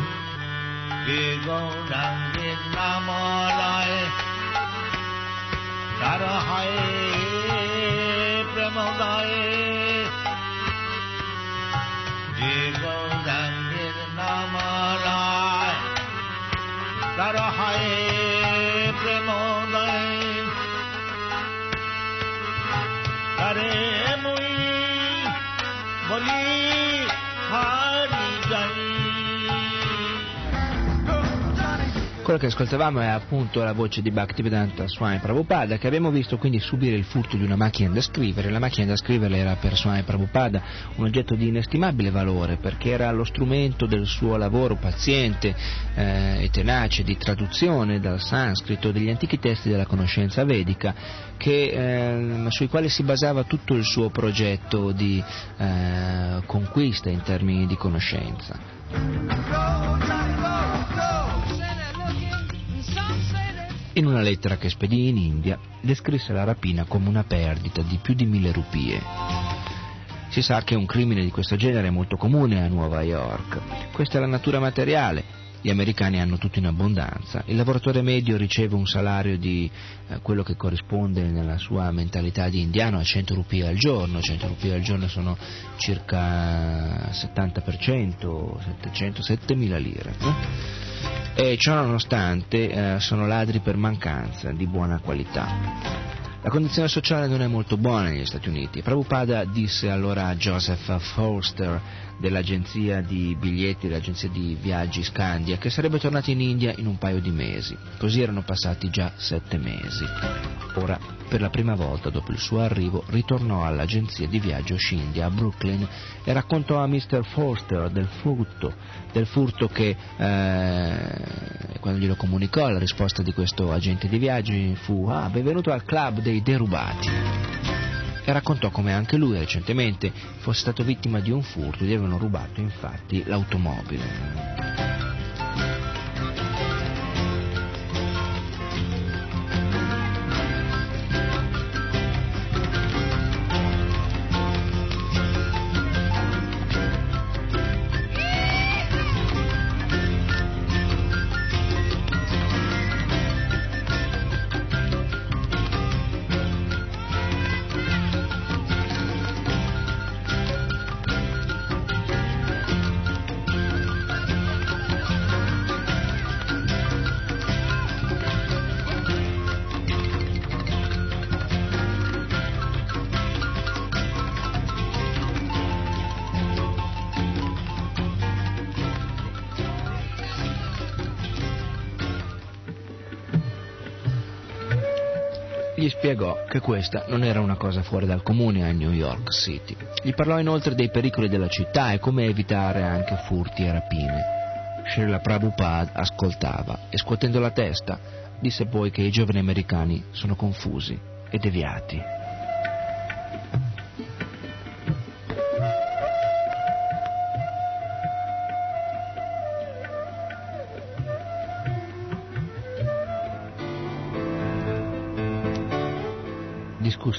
비공당긴 나무라에 나라하에 프레모다에 비공당긴 나무라에 나라하에 프레모다에 나래 무이 머리 하 Quello che ascoltavamo è appunto la voce di Bhaktivedanta Swami Prabhupada che abbiamo visto quindi subire il furto di una macchina da scrivere. La macchina da scrivere era per Swami Prabhupada un oggetto di inestimabile valore perché era lo strumento del suo lavoro paziente eh, e tenace di traduzione dal sanscrito degli antichi testi della conoscenza vedica che, eh, sui quali si basava tutto il suo progetto di eh, conquista in termini di conoscenza. In una lettera che spedì in India, descrisse la rapina come una perdita di più di mille rupie. Si sa che un crimine di questo genere è molto comune a Nuova York. Questa è la natura materiale. Gli americani hanno tutto in abbondanza. Il lavoratore medio riceve un salario di eh, quello che corrisponde nella sua mentalità di indiano a 100 rupie al giorno. 100 rupie al giorno sono circa 70%, 700, 7000 lire. eh? E ciò nonostante eh, sono ladri per mancanza di buona qualità. La condizione sociale non è molto buona negli Stati Uniti. Prabhupada disse allora a Joseph Forster dell'agenzia di biglietti, dell'agenzia di viaggi Scandia, che sarebbe tornato in India in un paio di mesi. Così erano passati già sette mesi. Ora, per la prima volta dopo il suo arrivo, ritornò all'agenzia di viaggio Scindia a Brooklyn e raccontò a Mr. Forster del furto, del furto che eh, quando glielo comunicò la risposta di questo agente di viaggi fu ah, benvenuto al club dei derubati e raccontò come anche lui recentemente fosse stato vittima di un furto e gli avevano rubato infatti l'automobile. Che questa non era una cosa fuori dal comune a New York City. Gli parlò inoltre dei pericoli della città e come evitare anche furti e rapine. Srila Prabhupada ascoltava e scuotendo la testa disse poi che i giovani americani sono confusi e deviati.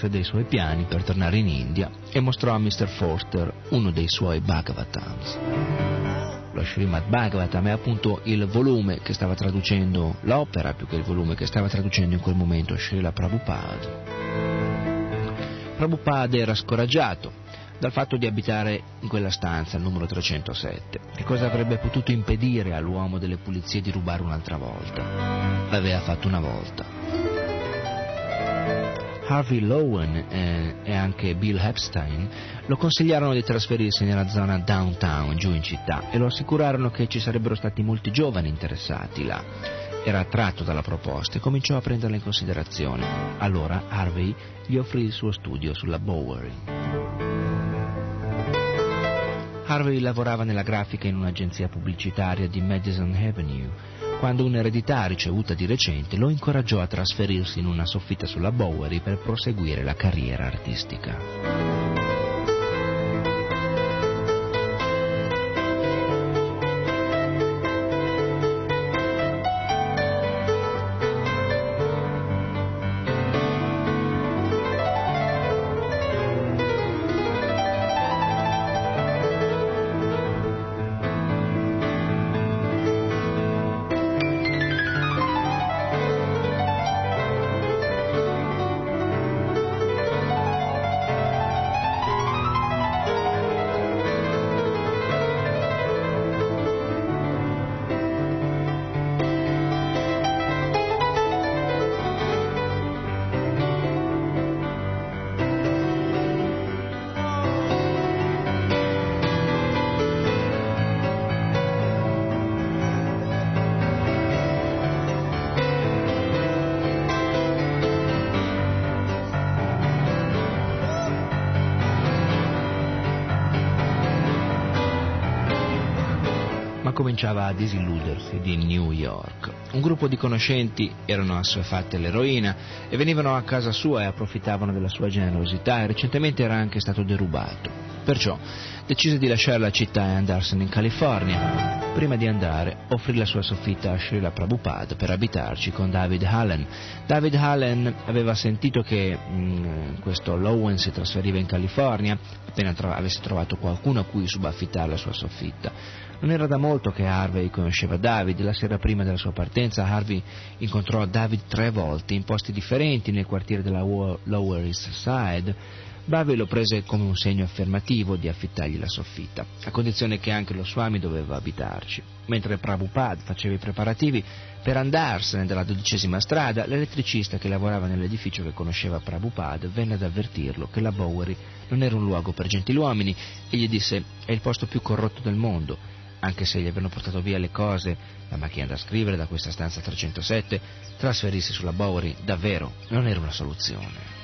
Discusse dei suoi piani per tornare in India e mostrò a Mr. Forster uno dei suoi Bhagavatams. Lo Srimad Bhagavatam è appunto il volume che stava traducendo, l'opera più che il volume che stava traducendo in quel momento Srila Prabhupada. Prabhupada era scoraggiato dal fatto di abitare in quella stanza, il numero 307. Che cosa avrebbe potuto impedire all'uomo delle pulizie di rubare un'altra volta? L'aveva fatto una volta. Harvey Lowen e anche Bill Epstein lo consigliarono di trasferirsi nella zona downtown, giù in città, e lo assicurarono che ci sarebbero stati molti giovani interessati là. Era attratto dalla proposta e cominciò a prenderla in considerazione. Allora Harvey gli offrì il suo studio sulla Bowery. Harvey lavorava nella grafica in un'agenzia pubblicitaria di Madison Avenue quando un'eredità ricevuta di recente lo incoraggiò a trasferirsi in una soffitta sulla Bowery per proseguire la carriera artistica. Cominciava a disilludersi di New York. Un gruppo di conoscenti erano assuefatti all'eroina e venivano a casa sua e approfittavano della sua generosità e recentemente era anche stato derubato. Perciò decise di lasciare la città e andarsene in California. Prima di andare offrì la sua soffitta a Srila Prabhupada per abitarci con David Hallen. David Hallen aveva sentito che mh, mm, questo Lowen si trasferiva in California appena tro- avesse trovato qualcuno a cui subaffittare la sua soffitta. Non era da molto che Harvey conosceva David, la sera prima della sua partenza Harvey incontrò David tre volte in posti differenti nel quartiere della Lower East Side. Bave lo prese come un segno affermativo di affittargli la soffitta, a condizione che anche lo Swami doveva abitarci. Mentre Prabhupada faceva i preparativi per andarsene dalla dodicesima strada, l'elettricista che lavorava nell'edificio che conosceva Prabhupada venne ad avvertirlo che la Bowery non era un luogo per gentiluomini e gli disse è il posto più corrotto del mondo anche se gli avevano portato via le cose, la macchina da scrivere da questa stanza 307, trasferirsi sulla Bowery davvero non era una soluzione.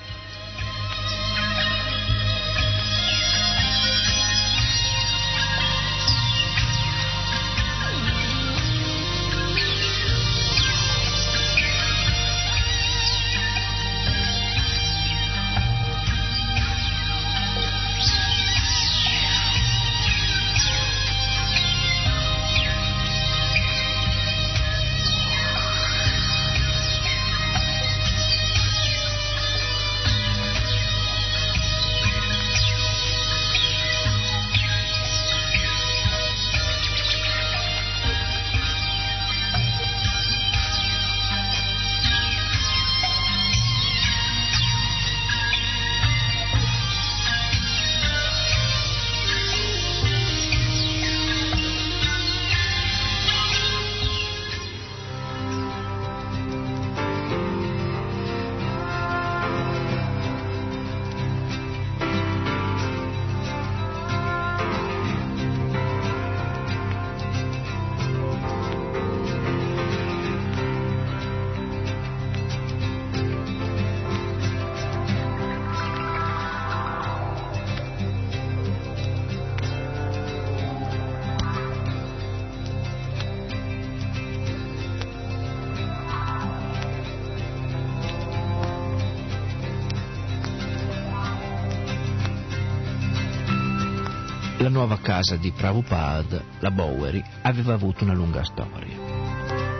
Casa di Prabhupada, la Bowery, aveva avuto una lunga storia.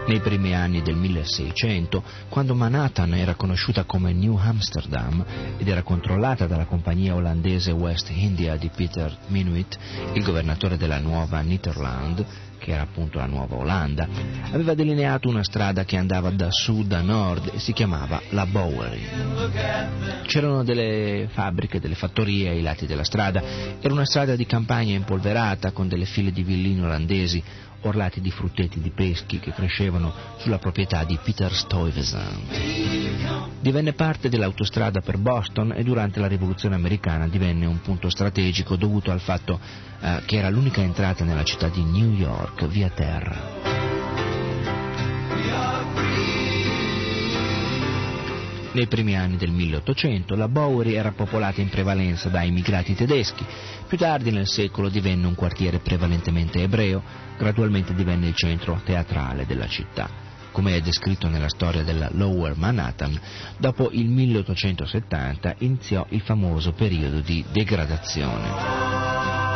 Nei primi anni del 1600, quando Manhattan era conosciuta come New Amsterdam ed era controllata dalla compagnia olandese West India di Peter Minuit, il governatore della nuova Nederland, che era appunto la nuova Olanda, aveva delineato una strada che andava da sud a nord e si chiamava la Bowery. C'erano delle fabbriche, delle fattorie ai lati della strada, era una strada di campagna impolverata con delle file di villini olandesi orlati di frutteti di peschi che crescevano sulla proprietà di Peter Stuyvesant. Divenne parte dell'autostrada per Boston e durante la rivoluzione americana divenne un punto strategico dovuto al fatto eh, che era l'unica entrata nella città di New York via terra. Nei primi anni del 1800 la Bowery era popolata in prevalenza da immigrati tedeschi, più tardi nel secolo divenne un quartiere prevalentemente ebreo, gradualmente divenne il centro teatrale della città. Come è descritto nella storia della Lower Manhattan, dopo il 1870 iniziò il famoso periodo di degradazione.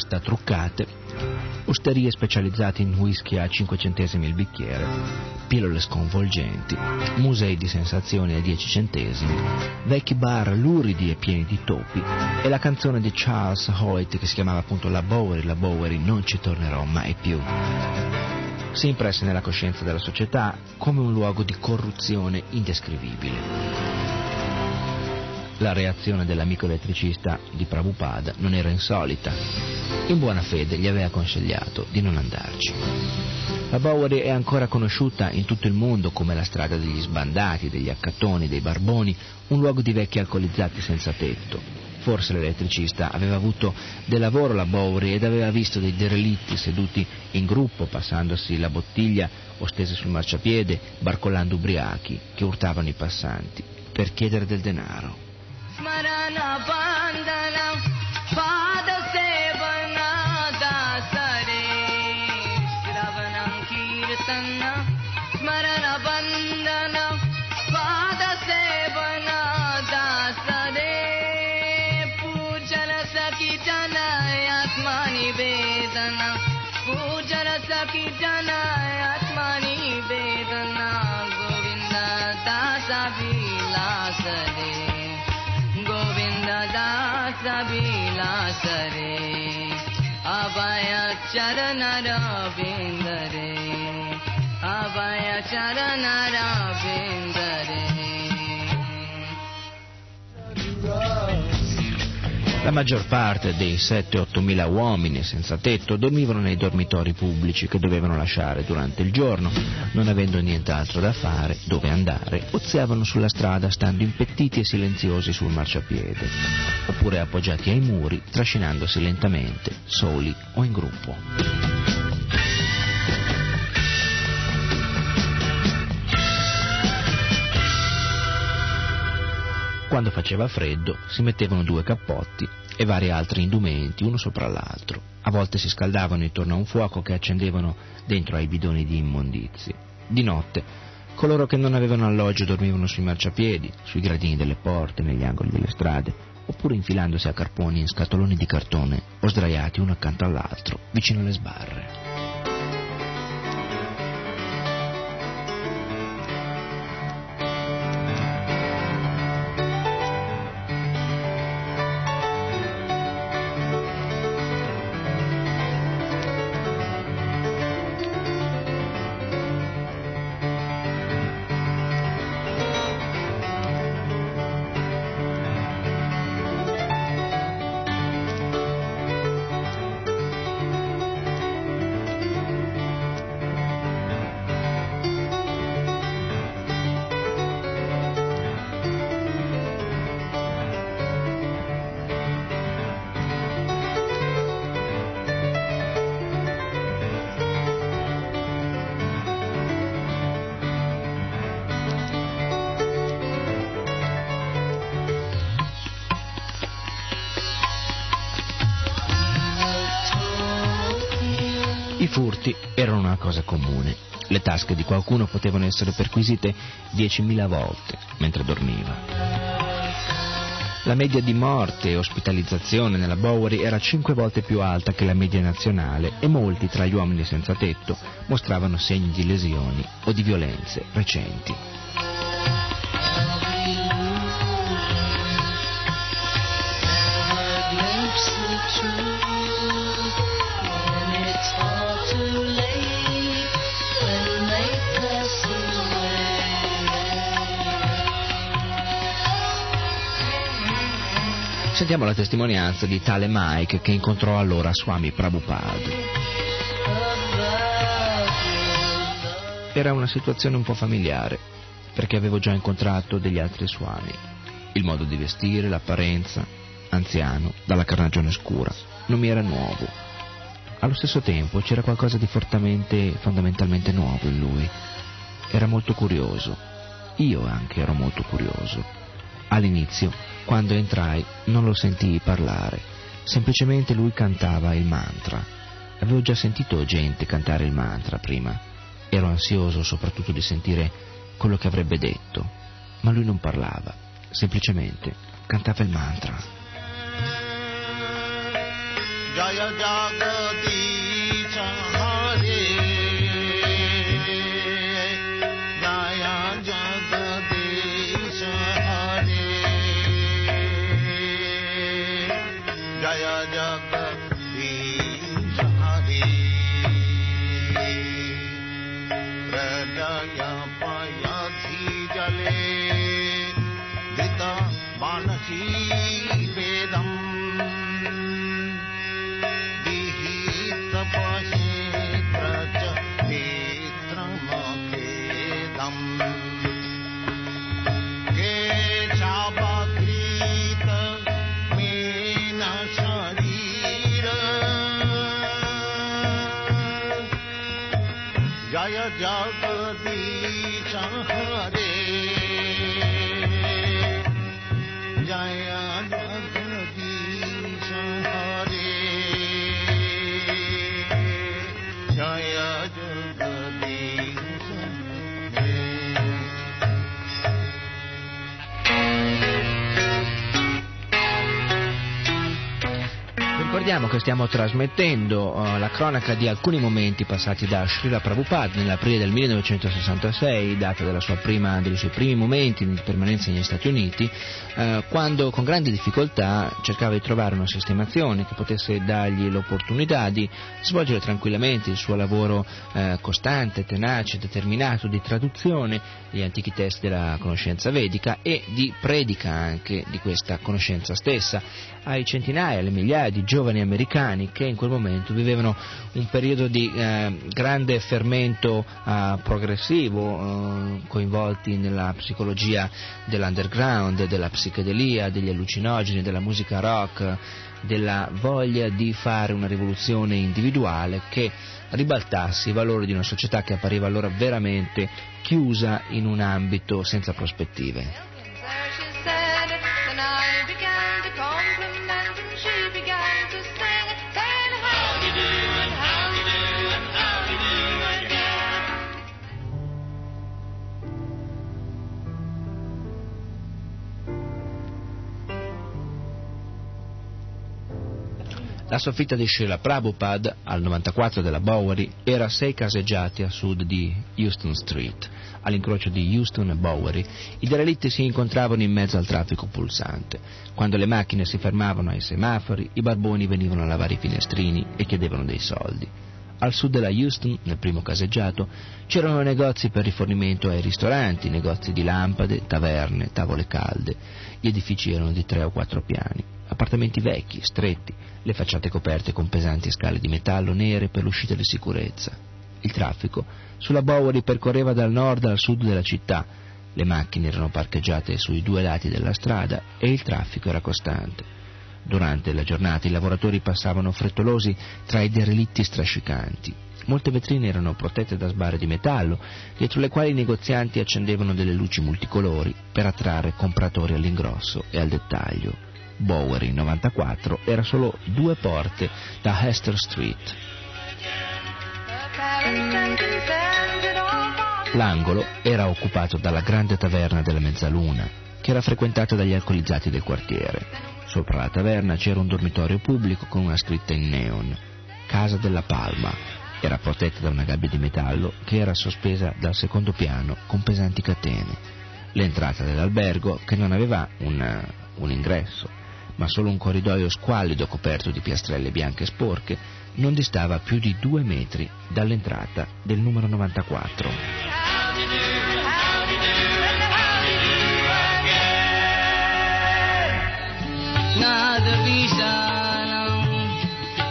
D'asta truccate, osterie specializzate in whisky a 5 centesimi il bicchiere, pillole sconvolgenti, musei di sensazioni a 10 centesimi, vecchi bar luridi e pieni di topi e la canzone di Charles Hoyt che si chiamava appunto La Bowery, La Bowery, non ci tornerò mai più. Si impresse nella coscienza della società come un luogo di corruzione indescrivibile. La reazione dell'amico elettricista di Prabhupada non era insolita. In buona fede gli aveva consigliato di non andarci. La Bowery è ancora conosciuta in tutto il mondo come la strada degli sbandati, degli accattoni, dei barboni, un luogo di vecchi alcolizzati senza tetto. Forse l'elettricista aveva avuto del lavoro la Bowery ed aveva visto dei derelitti seduti in gruppo, passandosi la bottiglia o stesi sul marciapiede, barcollando ubriachi, che urtavano i passanti, per chiedere del denaro. स्मरण बन्दनं La maggior parte dei 7-8 mila uomini senza tetto dormivano nei dormitori pubblici che dovevano lasciare durante il giorno. Non avendo nient'altro da fare, dove andare, oziavano sulla strada stando impettiti e silenziosi sul marciapiede, oppure appoggiati ai muri, trascinandosi lentamente, soli o in gruppo. Quando faceva freddo si mettevano due cappotti e vari altri indumenti uno sopra l'altro. A volte si scaldavano intorno a un fuoco che accendevano dentro ai bidoni di immondizie. Di notte coloro che non avevano alloggio dormivano sui marciapiedi, sui gradini delle porte, negli angoli delle strade, oppure infilandosi a carponi in scatoloni di cartone o sdraiati uno accanto all'altro, vicino alle sbarre. Tasche di qualcuno potevano essere perquisite 10.000 volte mentre dormiva. La media di morte e ospitalizzazione nella Bowery era cinque volte più alta che la media nazionale e molti tra gli uomini senza tetto mostravano segni di lesioni o di violenze recenti. Sentiamo la testimonianza di tale Mike che incontrò allora Swami Prabhupada. Era una situazione un po' familiare, perché avevo già incontrato degli altri Swami. Il modo di vestire, l'apparenza, anziano, dalla carnagione scura, non mi era nuovo. Allo stesso tempo c'era qualcosa di fortemente, fondamentalmente nuovo in lui. Era molto curioso. Io anche ero molto curioso. All'inizio quando entrai non lo sentii parlare, semplicemente lui cantava il mantra. Avevo già sentito gente cantare il mantra prima. Ero ansioso soprattutto di sentire quello che avrebbe detto, ma lui non parlava, semplicemente cantava il mantra. Jaya ricordiamo che stiamo trasmettendo uh, la cronaca di alcuni momenti passati da Srila Prabhupada nell'aprile del 1966, data prima, dei suoi primi momenti di permanenza negli Stati Uniti, uh, quando con grande difficoltà cercava di trovare una sistemazione che potesse dargli l'opportunità di svolgere tranquillamente il suo lavoro uh, costante, tenace, determinato di traduzione degli antichi testi della conoscenza vedica e di predica anche di questa conoscenza stessa. Ai centinaia, alle migliaia di giovani giovani americani che in quel momento vivevano un periodo di eh, grande fermento eh, progressivo, eh, coinvolti nella psicologia dell'underground, della psichedelia, degli allucinogeni, della musica rock, della voglia di fare una rivoluzione individuale che ribaltasse i valori di una società che appariva allora veramente chiusa in un ambito senza prospettive. La soffitta di Sheila Prabhupada, al 94 della Bowery, era a sei caseggiati a sud di Houston Street. All'incrocio di Houston e Bowery, i derelitti si incontravano in mezzo al traffico pulsante. Quando le macchine si fermavano ai semafori, i barboni venivano a lavare i finestrini e chiedevano dei soldi. Al sud della Houston, nel primo caseggiato, c'erano negozi per rifornimento ai ristoranti, negozi di lampade, taverne, tavole calde. Gli edifici erano di tre o quattro piani, appartamenti vecchi, stretti, le facciate coperte con pesanti scale di metallo nere per l'uscita di sicurezza. Il traffico sulla Bowery percorreva dal nord al sud della città, le macchine erano parcheggiate sui due lati della strada e il traffico era costante. Durante la giornata i lavoratori passavano frettolosi tra i derelitti strascicanti. Molte vetrine erano protette da sbarre di metallo, dietro le quali i negozianti accendevano delle luci multicolori per attrarre compratori all'ingrosso e al dettaglio. Bowery 94 era solo due porte da Hester Street. L'angolo era occupato dalla grande taverna della Mezzaluna, che era frequentata dagli alcolizzati del quartiere. Sopra la taverna c'era un dormitorio pubblico con una scritta in neon, Casa della Palma. Era protetta da una gabbia di metallo che era sospesa dal secondo piano con pesanti catene. L'entrata dell'albergo, che non aveva un, un ingresso, ma solo un corridoio squallido coperto di piastrelle bianche sporche, non distava più di due metri dall'entrata del numero 94. नादविशालम्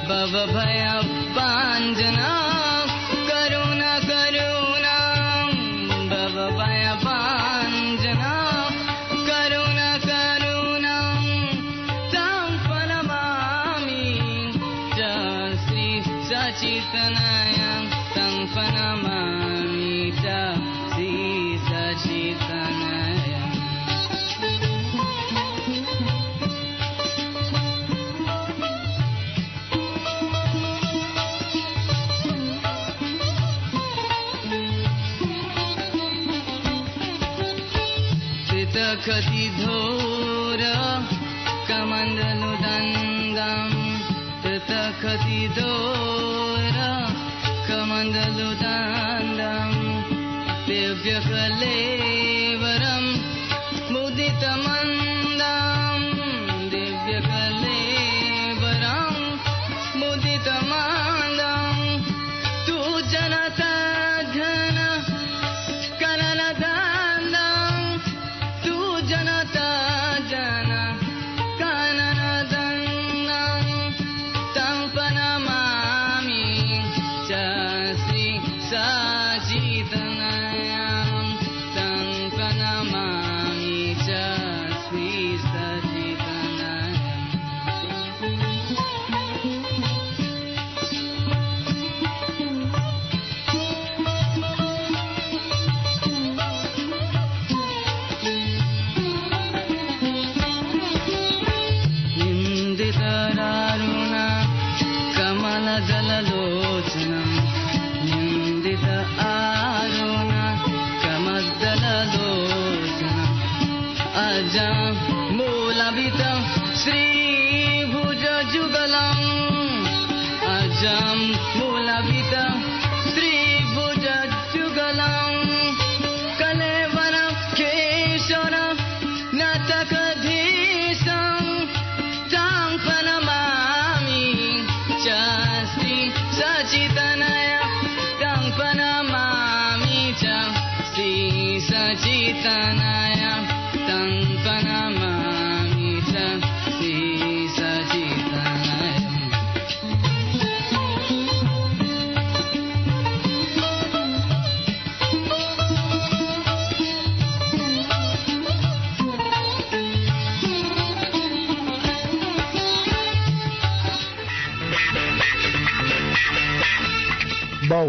भवभयपाञ्जना करुणा शीतनाय कम्पनमानय पृथति धोर कमन्दनुदङ्गम् पृथति दो देव्यले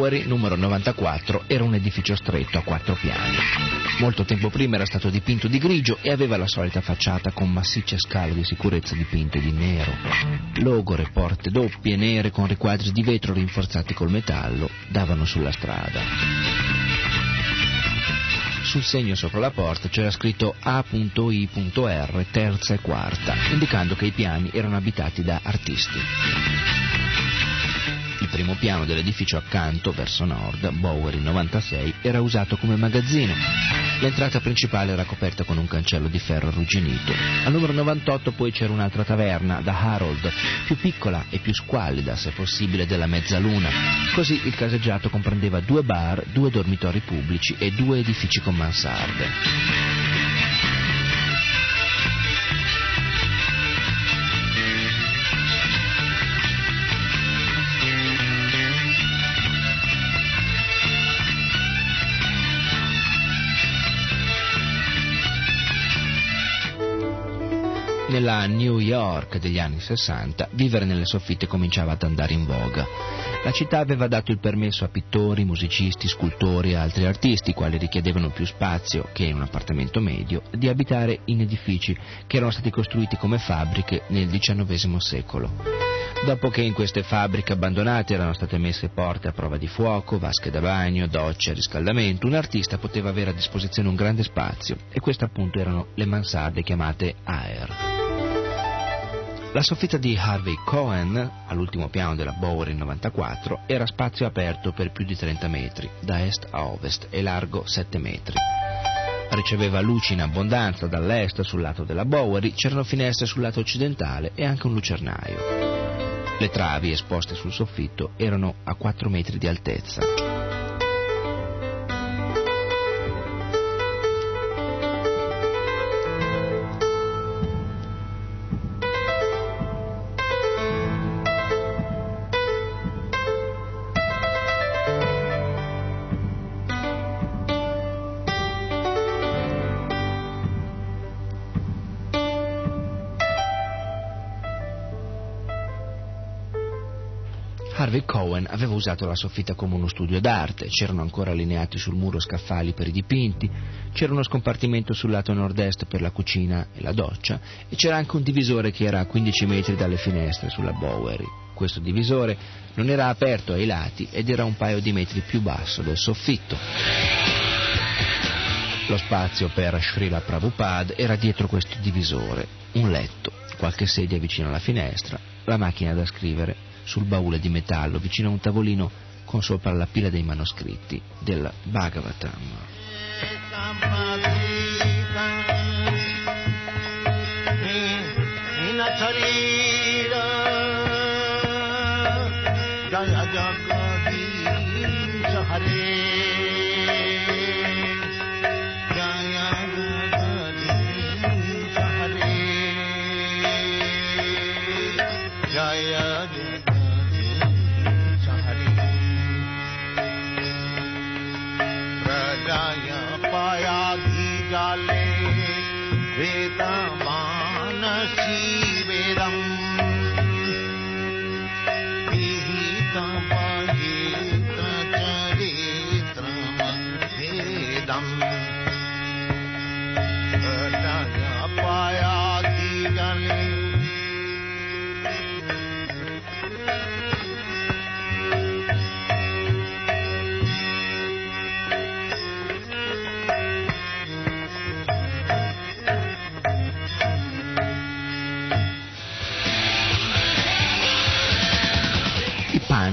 Bowery numero 94 era un edificio stretto a quattro piani. Molto tempo prima era stato dipinto di grigio e aveva la solita facciata con massicce scale di sicurezza dipinte di nero. Logore, porte doppie nere con riquadri di vetro rinforzati col metallo davano sulla strada. Sul segno sopra la porta c'era scritto A.I.R. terza e quarta, indicando che i piani erano abitati da artisti. Primo piano dell'edificio accanto, verso nord, Bowery 96, era usato come magazzino. L'entrata principale era coperta con un cancello di ferro arrugginito. Al numero 98 poi c'era un'altra taverna, da Harold, più piccola e più squallida, se possibile, della mezzaluna. Così il caseggiato comprendeva due bar, due dormitori pubblici e due edifici con mansarde. Nella New York degli anni 60 vivere nelle soffitte cominciava ad andare in voga. La città aveva dato il permesso a pittori, musicisti, scultori e altri artisti, quali richiedevano più spazio che in un appartamento medio, di abitare in edifici che erano stati costruiti come fabbriche nel XIX secolo. Dopo che in queste fabbriche abbandonate erano state messe porte a prova di fuoco, vasche da bagno, docce, riscaldamento, un artista poteva avere a disposizione un grande spazio e queste appunto erano le mansarde chiamate aer. La soffitta di Harvey Cohen, all'ultimo piano della Bowery 94, era spazio aperto per più di 30 metri, da est a ovest e largo 7 metri. Riceveva luci in abbondanza dall'est sul lato della Bowery, c'erano finestre sul lato occidentale e anche un lucernaio. Le travi esposte sul soffitto erano a 4 metri di altezza. Aveva usato la soffitta come uno studio d'arte, c'erano ancora allineati sul muro scaffali per i dipinti, c'era uno scompartimento sul lato nord-est per la cucina e la doccia e c'era anche un divisore che era a 15 metri dalle finestre sulla Bowery. Questo divisore non era aperto ai lati ed era un paio di metri più basso del soffitto. Lo spazio per Srila Prabhupada era dietro questo divisore, un letto, qualche sedia vicino alla finestra, la macchina da scrivere sul baule di metallo vicino a un tavolino con sopra la pila dei manoscritti del Bhagavatam.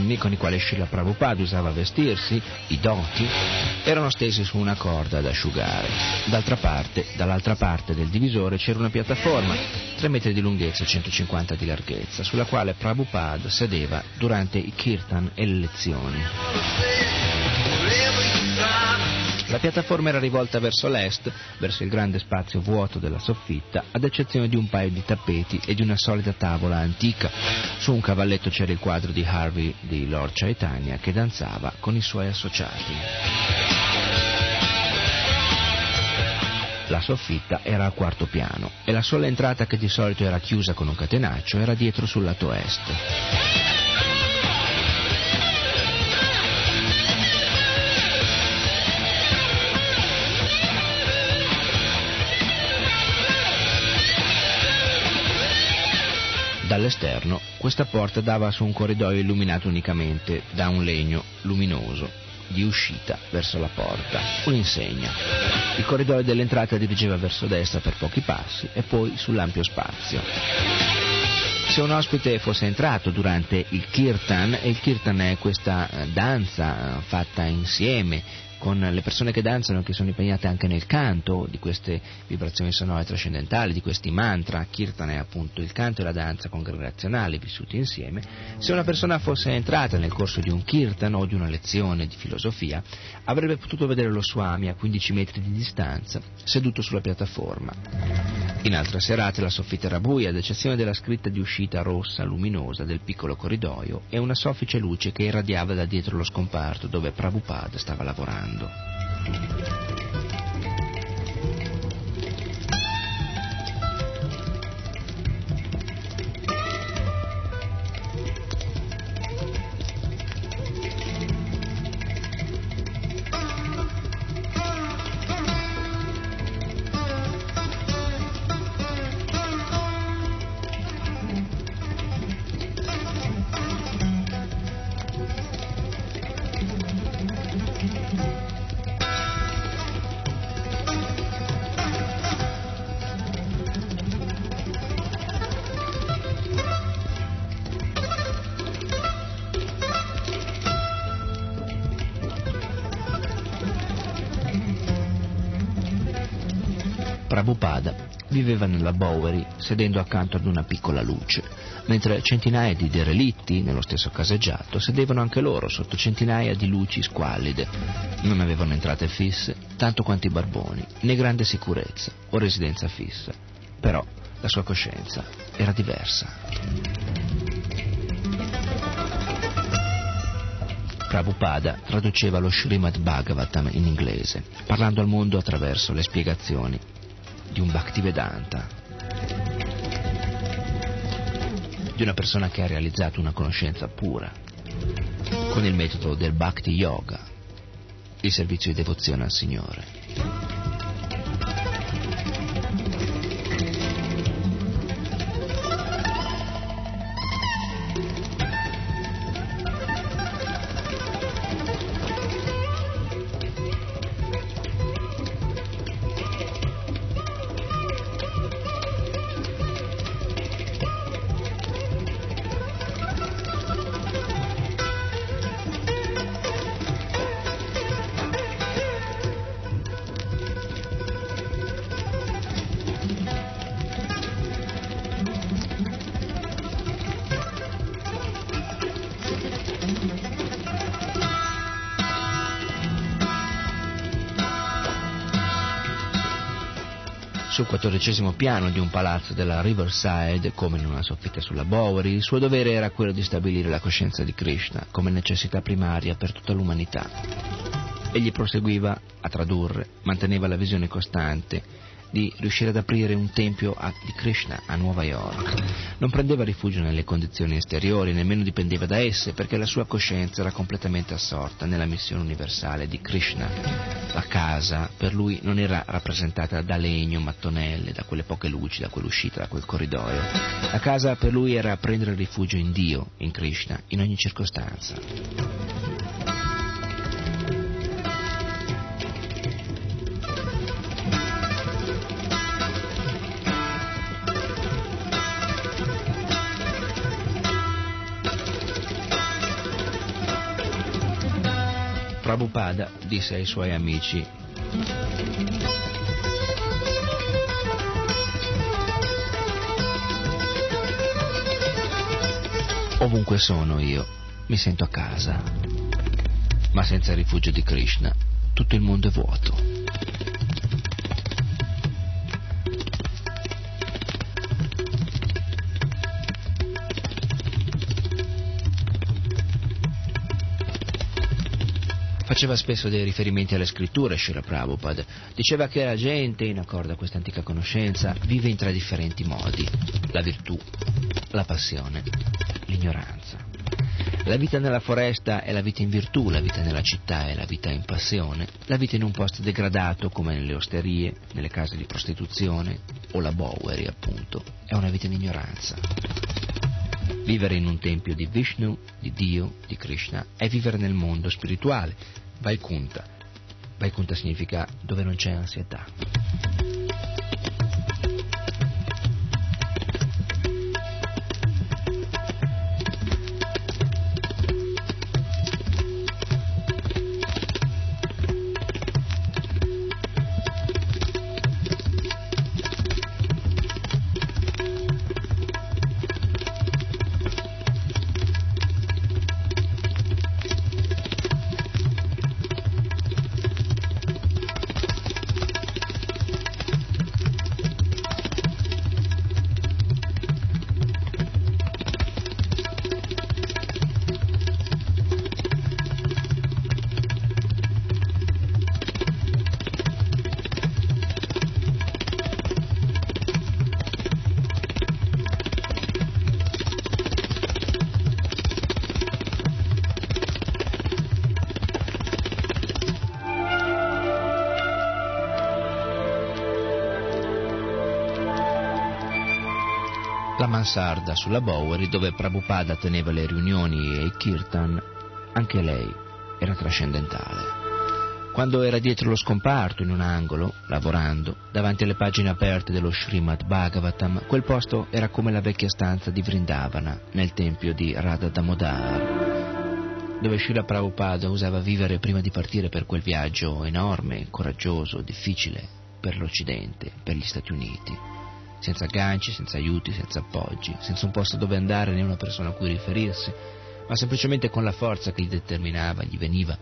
Panni con i quali Srila Prabhupada usava vestirsi, i doti, erano stesi su una corda ad asciugare. D'altra parte, dall'altra parte del divisore c'era una piattaforma, 3 metri di lunghezza e 150 di larghezza, sulla quale Prabhupada sedeva durante i kirtan e le lezioni. La piattaforma era rivolta verso l'est, verso il grande spazio vuoto della soffitta, ad eccezione di un paio di tappeti e di una solida tavola antica. Su un cavalletto c'era il quadro di Harvey di Lord Chaitanya che danzava con i suoi associati. La soffitta era al quarto piano e la sola entrata che di solito era chiusa con un catenaccio era dietro sul lato est. Dall'esterno questa porta dava su un corridoio illuminato unicamente da un legno luminoso di uscita verso la porta, un'insegna. Il corridoio dell'entrata dirigeva verso destra per pochi passi e poi sull'ampio spazio. Se un ospite fosse entrato durante il kirtan, e il kirtan è questa danza fatta insieme con le persone che danzano, che sono impegnate anche nel canto di queste vibrazioni sonore trascendentali, di questi mantra. Kirtan è appunto il canto e la danza congregazionale vissuti insieme. Se una persona fosse entrata nel corso di un kirtan o di una lezione di filosofia, avrebbe potuto vedere lo Swami a 15 metri di distanza, seduto sulla piattaforma. In altre serate la soffitta era buia, ad eccezione della scritta di uscita rossa luminosa del piccolo corridoio e una soffice luce che irradiava da dietro lo scomparto dove Prabhupada stava lavorando. cantando. Prabhupada viveva nella Bowery sedendo accanto ad una piccola luce, mentre centinaia di derelitti nello stesso caseggiato sedevano anche loro sotto centinaia di luci squallide. Non avevano entrate fisse, tanto quanto i barboni, né grande sicurezza o residenza fissa. Però la sua coscienza era diversa. Prabhupada traduceva lo Srimad Bhagavatam in inglese, parlando al mondo attraverso le spiegazioni di un Bhaktivedanta, di una persona che ha realizzato una conoscenza pura, con il metodo del Bhakti Yoga, il servizio di devozione al Signore. Sul quattordicesimo piano di un palazzo della Riverside, come in una soffitta sulla Bowery, il suo dovere era quello di stabilire la coscienza di Krishna come necessità primaria per tutta l'umanità. Egli proseguiva a tradurre, manteneva la visione costante di riuscire ad aprire un tempio a, di Krishna a Nuova York. Non prendeva rifugio nelle condizioni esteriori, nemmeno dipendeva da esse, perché la sua coscienza era completamente assorta nella missione universale di Krishna. La casa per lui non era rappresentata da legno, mattonelle, da quelle poche luci, da quell'uscita, da quel corridoio. La casa per lui era prendere rifugio in Dio, in Krishna, in ogni circostanza. Prabhupada disse ai suoi amici Ovunque sono io, mi sento a casa, ma senza il rifugio di Krishna tutto il mondo è vuoto. Faceva spesso dei riferimenti alle scritture Srila Prabhupada. Diceva che la gente, in accordo a questa antica conoscenza, vive in tre differenti modi. La virtù, la passione, l'ignoranza. La vita nella foresta è la vita in virtù, la vita nella città è la vita in passione, la vita in un posto degradato come nelle osterie, nelle case di prostituzione o la Bowery appunto, è una vita in ignoranza. Vivere in un tempio di Vishnu, di Dio, di Krishna, è vivere nel mondo spirituale, Vaikunta. Vaikunta significa dove non c'è ansietà. Mansarda sulla Bowery dove Prabhupada teneva le riunioni e i kirtan, anche lei era trascendentale. Quando era dietro lo scomparto, in un angolo, lavorando, davanti alle pagine aperte dello Srimad Bhagavatam, quel posto era come la vecchia stanza di Vrindavana, nel tempio di Radha Damodar, dove Srila Prabhupada usava vivere prima di partire per quel viaggio enorme, coraggioso, difficile, per l'Occidente, per gli Stati Uniti, senza agganci, senza aiuti, senza appoggi, senza un posto dove andare né una persona a cui riferirsi, ma semplicemente con la forza che gli determinava, gli veniva,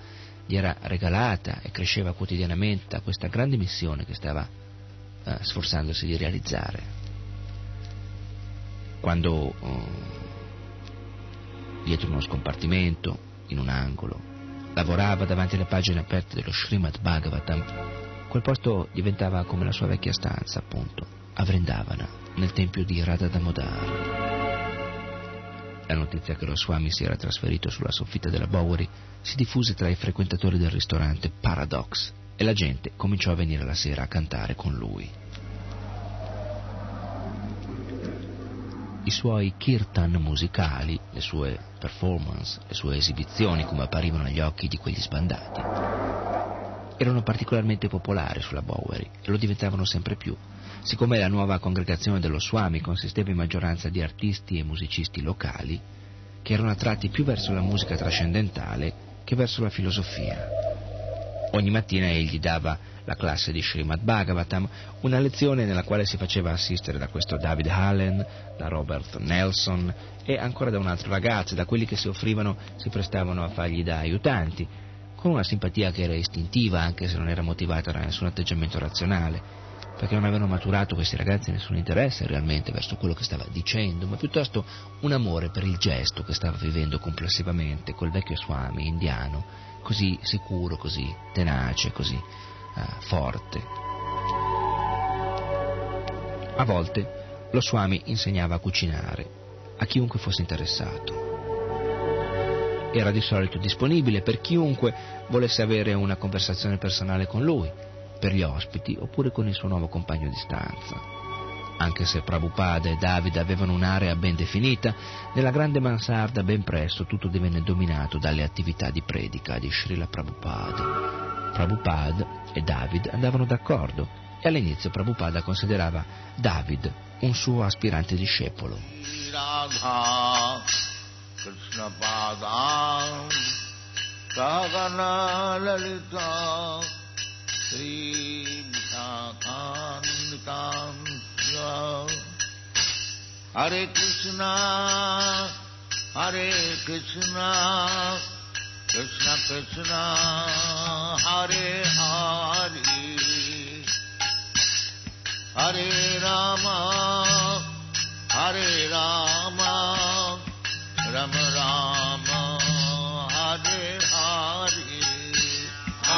gli era regalata e cresceva quotidianamente da questa grande missione che stava eh, sforzandosi di realizzare. Quando eh, dietro uno scompartimento, in un angolo, lavorava davanti alle pagine aperte dello Srimad Bhagavatam, quel posto diventava come la sua vecchia stanza, appunto, a Vrindavana, nel tempio di Radha Damodar. La notizia che lo Swami si era trasferito sulla soffitta della Bowery si diffuse tra i frequentatori del ristorante Paradox e la gente cominciò a venire la sera a cantare con lui. I suoi kirtan musicali, le sue performance, le sue esibizioni come apparivano agli occhi di quegli sbandati, erano particolarmente popolari sulla Bowery e lo diventavano sempre più, siccome la nuova congregazione dello Swami consisteva in maggioranza di artisti e musicisti locali che erano attratti più verso la musica trascendentale che verso la filosofia. Ogni mattina egli dava la classe di Srimad Bhagavatam, una lezione nella quale si faceva assistere da questo David Hallen, da Robert Nelson e ancora da un altro ragazzo, da quelli che si offrivano, si prestavano a fargli da aiutanti, con una simpatia che era istintiva anche se non era motivata da nessun atteggiamento razionale, perché non avevano maturato questi ragazzi nessun interesse realmente verso quello che stava dicendo, ma piuttosto un amore per il gesto che stava vivendo complessivamente quel vecchio Swami indiano, così sicuro, così tenace, così uh, forte. A volte lo Swami insegnava a cucinare a chiunque fosse interessato. Era di solito disponibile per chiunque volesse avere una conversazione personale con lui, per gli ospiti oppure con il suo nuovo compagno di stanza. Anche se Prabhupada e David avevano un'area ben definita, nella grande mansarda ben presto tutto divenne dominato dalle attività di predica di Srila Prabhupada. Prabhupada e David andavano d'accordo e all'inizio Prabhupada considerava David un suo aspirante discepolo. Radha Krishna Padam Sagana Lalita Sri Vishakanitam Hare Krishna Hare Krishna Krishna Krishna Hare Hare Hare Rama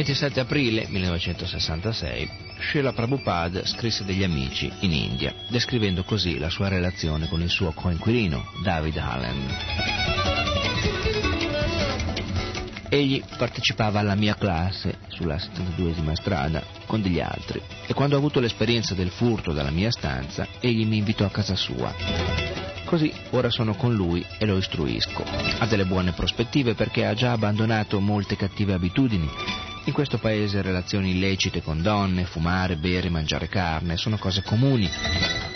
27 aprile 1966 Srila Prabhupada scrisse degli amici in India, descrivendo così la sua relazione con il suo coinquilino David Allen. Egli partecipava alla mia classe sulla 72esima strada con degli altri e quando ho avuto l'esperienza del furto dalla mia stanza, egli mi invitò a casa sua. Così ora sono con lui e lo istruisco. Ha delle buone prospettive perché ha già abbandonato molte cattive abitudini. In questo paese relazioni illecite con donne, fumare, bere, mangiare carne sono cose comuni.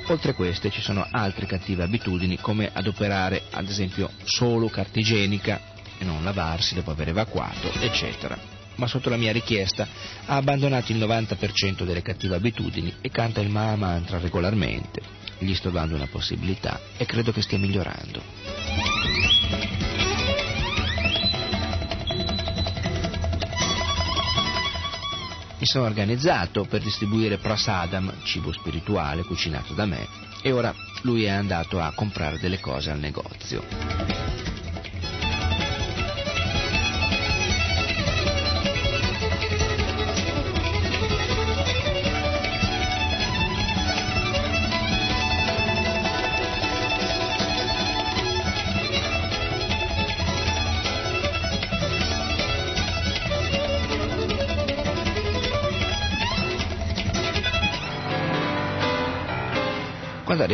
Oltre a queste ci sono altre cattive abitudini come adoperare ad esempio solo carta igienica e non lavarsi dopo aver evacuato, eccetera. Ma sotto la mia richiesta ha abbandonato il 90% delle cattive abitudini e canta il Maha Mantra regolarmente. Gli sto dando una possibilità e credo che stia migliorando. Mi sono organizzato per distribuire prasadam, cibo spirituale cucinato da me, e ora lui è andato a comprare delle cose al negozio.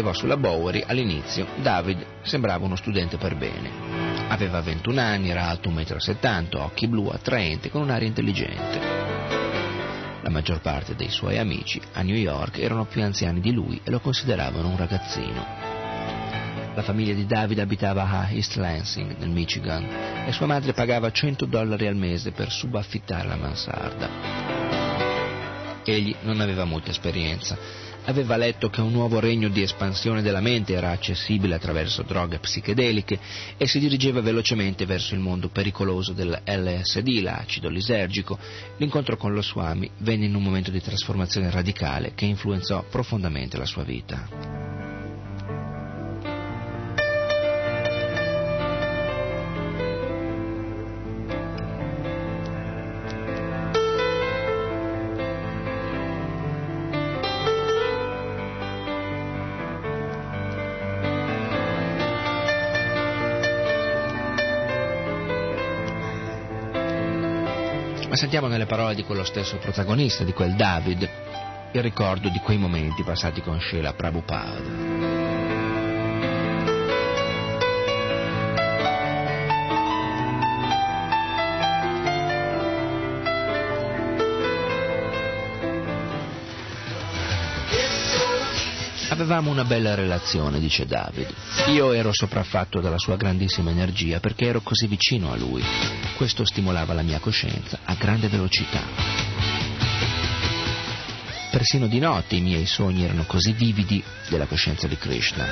Arrivò sulla Bowery, all'inizio, David sembrava uno studente per bene. Aveva 21 anni, era alto 1,70 m, occhi blu, attraente, con un'aria intelligente. La maggior parte dei suoi amici a New York erano più anziani di lui e lo consideravano un ragazzino. La famiglia di David abitava a East Lansing, nel Michigan, e sua madre pagava 100 dollari al mese per subaffittare la mansarda. Egli non aveva molta esperienza, aveva letto che un nuovo regno di espansione della mente era accessibile attraverso droghe psichedeliche e si dirigeva velocemente verso il mondo pericoloso del LSD, l'acido lisergico. L'incontro con lo Swami venne in un momento di trasformazione radicale che influenzò profondamente la sua vita. Sentiamo nelle parole di quello stesso protagonista, di quel David, il ricordo di quei momenti passati con Sheila Prabhupada. Avevamo una bella relazione, dice David. Io ero sopraffatto dalla sua grandissima energia perché ero così vicino a lui. Questo stimolava la mia coscienza a grande velocità. Persino di notte i miei sogni erano così vividi della coscienza di Krishna.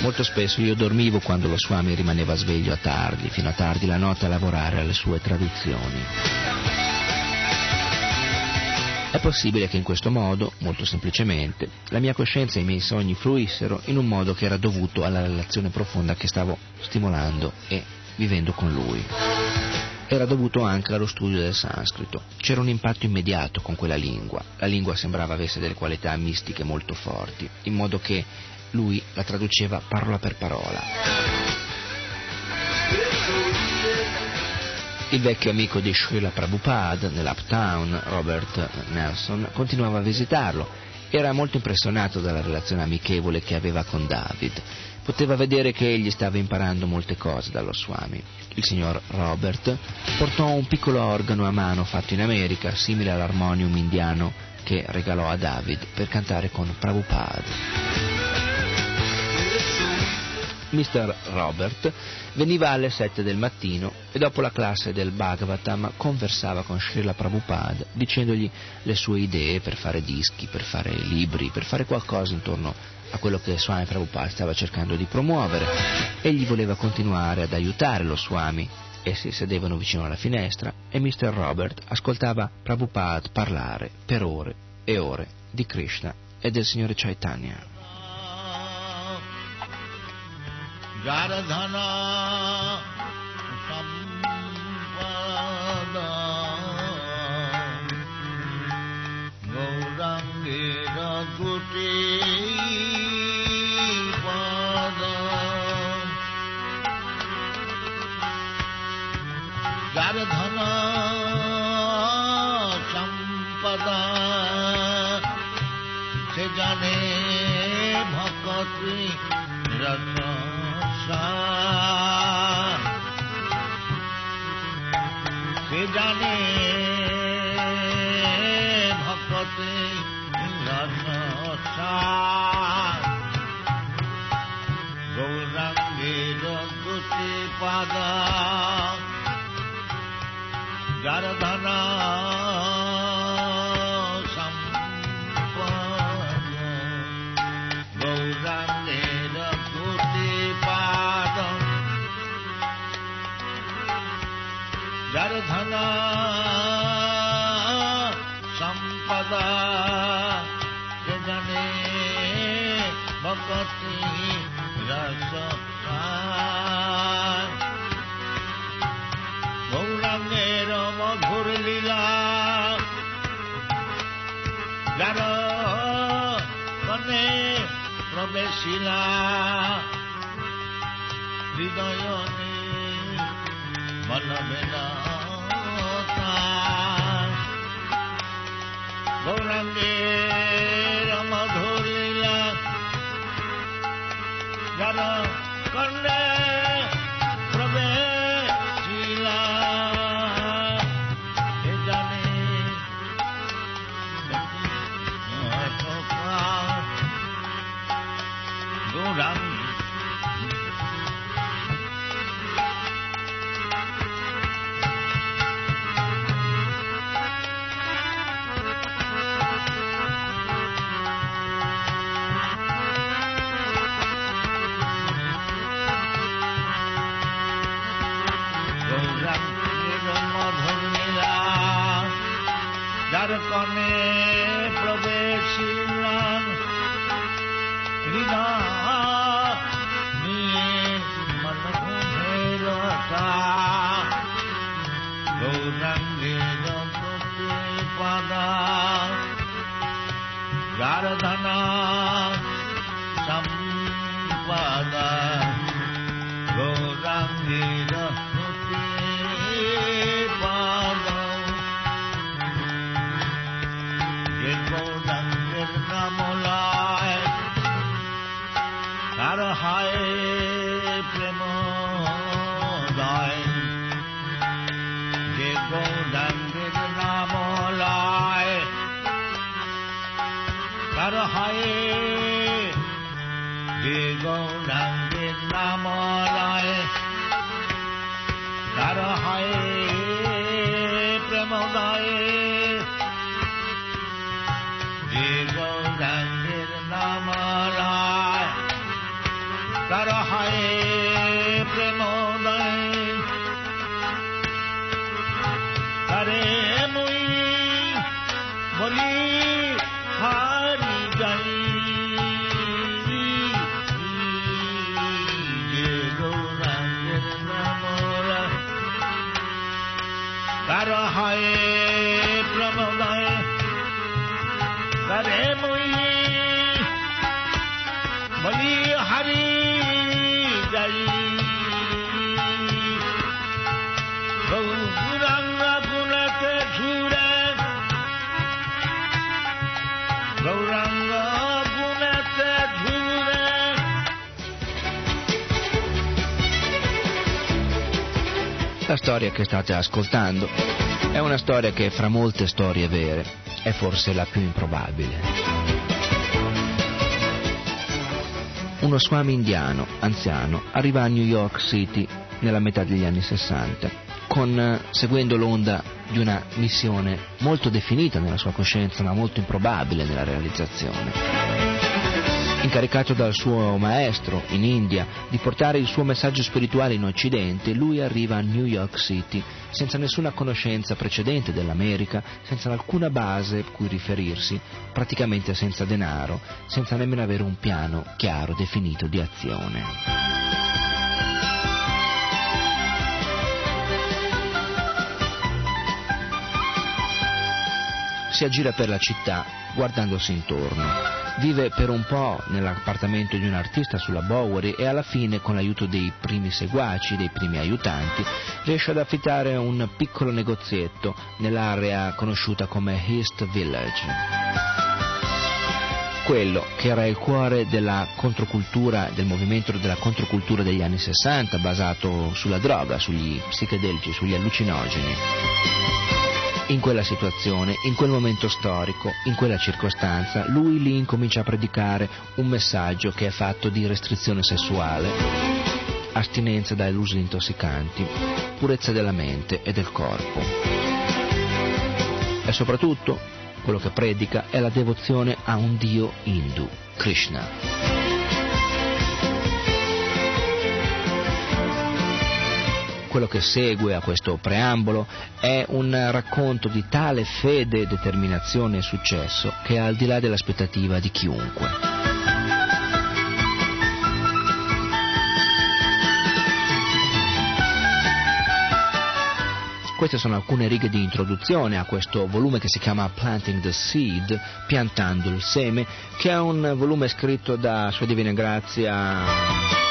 Molto spesso io dormivo quando lo Swami rimaneva sveglio a tardi, fino a tardi la notte a lavorare alle sue traduzioni. È possibile che in questo modo, molto semplicemente, la mia coscienza e i miei sogni fluissero in un modo che era dovuto alla relazione profonda che stavo stimolando e vivendo con lui. Era dovuto anche allo studio del sanscrito. C'era un impatto immediato con quella lingua. La lingua sembrava avesse delle qualità mistiche molto forti, in modo che lui la traduceva parola per parola. Il vecchio amico di Srila Prabhupada nell'Uptown, Robert Nelson, continuava a visitarlo. Era molto impressionato dalla relazione amichevole che aveva con David. Poteva vedere che egli stava imparando molte cose dallo Swami. Il signor Robert portò un piccolo organo a mano fatto in America, simile all'armonium indiano che regalò a David per cantare con Prabhupada. Mr. Robert veniva alle 7 del mattino e dopo la classe del Bhagavatam conversava con Srila Prabhupada dicendogli le sue idee per fare dischi, per fare libri, per fare qualcosa intorno a quello che Swami Prabhupada stava cercando di promuovere. Egli voleva continuare ad aiutare lo Swami. Essi sedevano vicino alla finestra e Mr. Robert ascoltava Prabhupada parlare per ore e ore di Krishna e del Signore Chaitanya. যার ধনা সম্পদ গৌরাঙ্গের গুটি Dada Dada যাবে শিলা হৃদয়নে বলবে না গৌরাঙ্গের মধুরিলা যারা কন্যা তার হায় প্রেম La storia che state ascoltando è una storia che fra molte storie vere è forse la più improbabile. Uno swami indiano, anziano, arriva a New York City nella metà degli anni 60, con, eh, seguendo l'onda di una missione molto definita nella sua coscienza ma molto improbabile nella realizzazione incaricato dal suo maestro in India di portare il suo messaggio spirituale in Occidente, lui arriva a New York City senza nessuna conoscenza precedente dell'America, senza alcuna base cui riferirsi, praticamente senza denaro, senza nemmeno avere un piano chiaro, definito di azione. Si aggira per la città guardandosi intorno. Vive per un po' nell'appartamento di un artista sulla Bowery e alla fine, con l'aiuto dei primi seguaci, dei primi aiutanti, riesce ad affittare un piccolo negozietto nell'area conosciuta come East Village. Quello che era il cuore della controcultura, del movimento della controcultura degli anni 60, basato sulla droga, sugli psichedelici, sugli allucinogeni. In quella situazione, in quel momento storico, in quella circostanza, lui lì incomincia a predicare un messaggio che è fatto di restrizione sessuale, astinenza dai usi intossicanti, purezza della mente e del corpo. E soprattutto, quello che predica è la devozione a un dio hindu, Krishna. Quello che segue a questo preambolo è un racconto di tale fede, determinazione e successo che è al di là dell'aspettativa di chiunque. Queste sono alcune righe di introduzione a questo volume che si chiama Planting the Seed, piantando il seme, che è un volume scritto da Sua Divina Grazia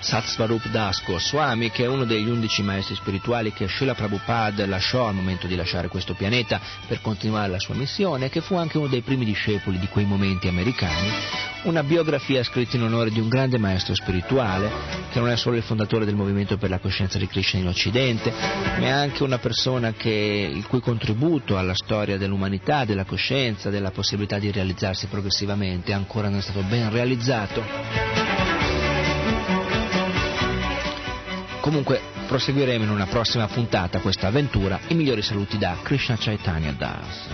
Satsvarup Das Goswami, che è uno degli undici maestri spirituali che Srila Prabhupada lasciò al momento di lasciare questo pianeta per continuare la sua missione, che fu anche uno dei primi discepoli di quei momenti americani, una biografia scritta in onore di un grande maestro spirituale, che non è solo il fondatore del movimento per la coscienza di Krishna in Occidente, ma è anche una persona che, il cui contributo alla storia dell'umanità, della coscienza, della possibilità di realizzarsi progressivamente ancora non è stato ben realizzato. Comunque proseguiremo in una prossima puntata questa avventura. I migliori saluti da Krishna Chaitanya Das.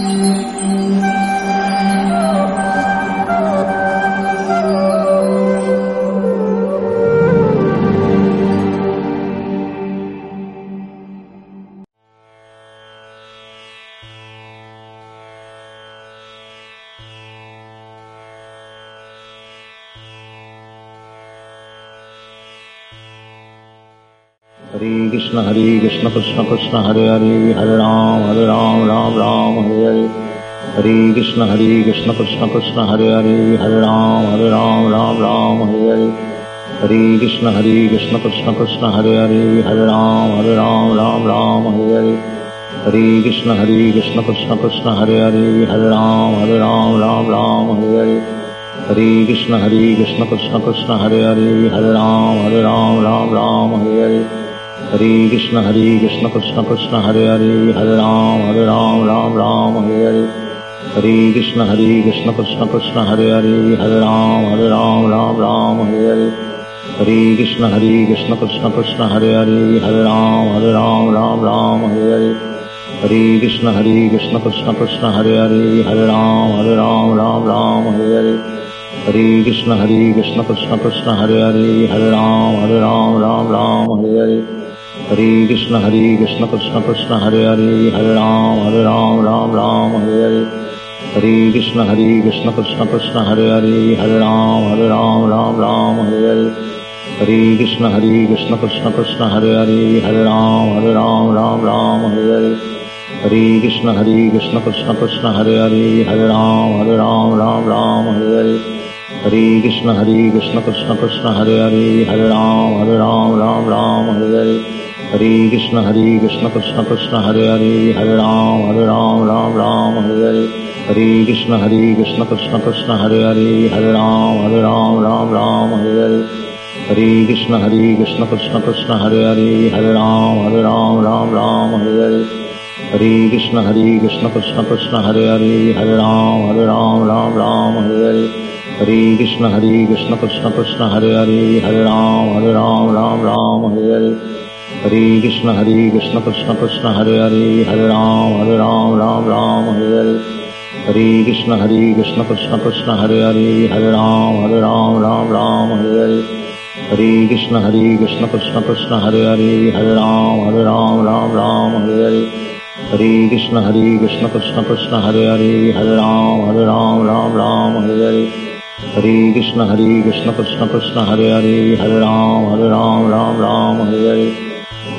Hare कृष्ण कृष्ण हरे हरे हरे राम Hare राम राम राम हरे हरे हरे कृष्ण Hare कृष्ण कृष्ण कृष्ण हरे हरे हरे राम Hare राम राम राम हरे हरे हरे कृष्ण Hare कृष्ण कृष्ण कृष्ण हरे हरे हरे राम Hare राम राम राम हरे हरे हरे कृष्ण Hare कृष्ण कृष्ण कृष्ण हरे हरे हरे राम Hare राम राम राम हरे हरे हरे कृष्ण Hare कृष्ण कृष्ण कृष्ण हरे हरे हरे राम Hare राम राम राम हरे हरे ہری کشن ہری کشن کشن کشن ہری ہرے ہر رام ہر رام رام رام ہرے ہرے ہری کشن ہری کشن کشن کشن ہرے ہری ہر رام ہر رام رام رام ہرے ہرے ہری کشن ہری کشن کشن کشن ہرے ہرے ہر رام ہر رام رام رام ہرے ہرے ہری کشن ہری کشن کشن کشن ہرے ہرے ہر رام ہر رام رام رام ہری ہرے ہری کشن ہری کشن کشن کشن ہرے ہرے ہر رام ہر رام رام رام ہرے ہری ہری کشن ہری کشن کشن کشن ہرے ہری ہر رام ہر رام رام رام ہر ہرے ہری کشن ہری کشن کشن کشن ہرے ہری ہر رام ہر رام رام رام ہر ہرے ہری کشن ہری کشن کشن کشن ہرے ہری ہر رام ہر رام رام رام ہر ہرے ہری کشن ہری کشن کشن کشن ہرے ہری ہر رام ہر رام رام رام ہرے ہرے ہری کشن ہری کشن کشن کشن ہرے ہری ہر رام ہر رام رام رام ہر ہرے ہری کشن ہری کشن کشن کشن ہرے ہرے ہرے رام ہرے رام رام رام ہرے ہرے ہری کشن ہری کشن کشن کشن ہرے ہری ہرے رام ہرے رام رام رام ہرے ہرے ہری کشن ہری کشن کشن کشن ہرے ہری ہرے رام ہرے رام رام رام ہرے ہرے ہری کشن ہری کشن کشن کشن ہرے ہری ہرے رام ہرے رام رام رام ہرے ہرے ہری کشن ہری کشن کشن کشن ہرے ہری ہرے رام ہرے رام رام رام ہرے ہرے ہری کشن ہری کشن کشن کشن ہرے ہرے ہرے رام ہر رام رام رام ہر ہرے ہری کشن ہری کشن کشن کشن ہرے ہرے ہرے رام ہر رام رام رام ہر ہرے ہری کشن ہری کشن کشن کشن ہرے ہری ہر رام ہر رام رام رام ہر ہرے ہری کشن ہری کشن کشن کشن ہرے ہرے ہرے رام ہر رام رام رام ہر ہرے ہری کشن ہری کشن کشن کشن ہرے ہرے ہرے رام ہرے رام رام رام ہر ہر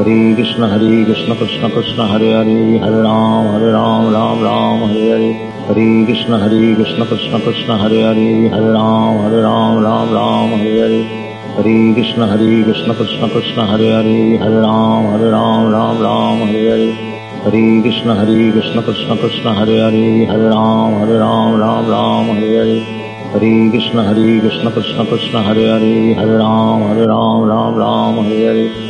Hare Krishna Hare Krishna Krishna Krishna Hare Hare Hare Ram Hare Ram Ram Ram Hare Hare Hare Krishna Hare Krishna Krishna Krishna Hare Hare Hare Ram Hare Ram Ram Ram Hare Hare Hare Krishna Hare Krishna Krishna Krishna Hare Hare Hare Ram Hare Ram Ram Ram Hare Hare Hare Krishna Hare Krishna Krishna Krishna Hare Hare Hare Ram Hare Ram Ram Ram Hare Hare Hare Krishna Hare Krishna Krishna Krishna Hare Hare Hare Ram Hare Ram Ram Ram Hare Hare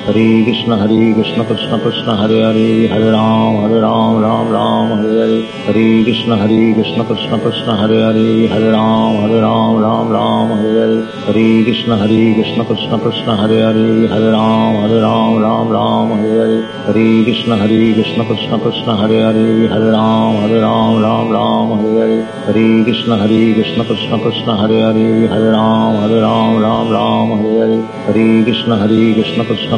Hare Krishna Hare Krishna Krishna Krishna Hare Hare Hare Ram Hare Ram Ram Ram Hare Hare Hare Krishna Hare Krishna Krishna Krishna Hare Hare Hare Ram Hare Ram Ram Ram Hare Hare Hare Krishna Hare Krishna Krishna Krishna Hare Hare Hare Ram Hare Ram Ram Ram Hare Hare Hare Krishna Hare Krishna Krishna Krishna Hare Hare Hare Ram Hare Ram Ram Ram Hare Hare Hare Krishna Hare Krishna Krishna Krishna Hare Hare Hare Ram Hare Ram Ram Ram Hare Hare Hare Krishna Hare Krishna Krishna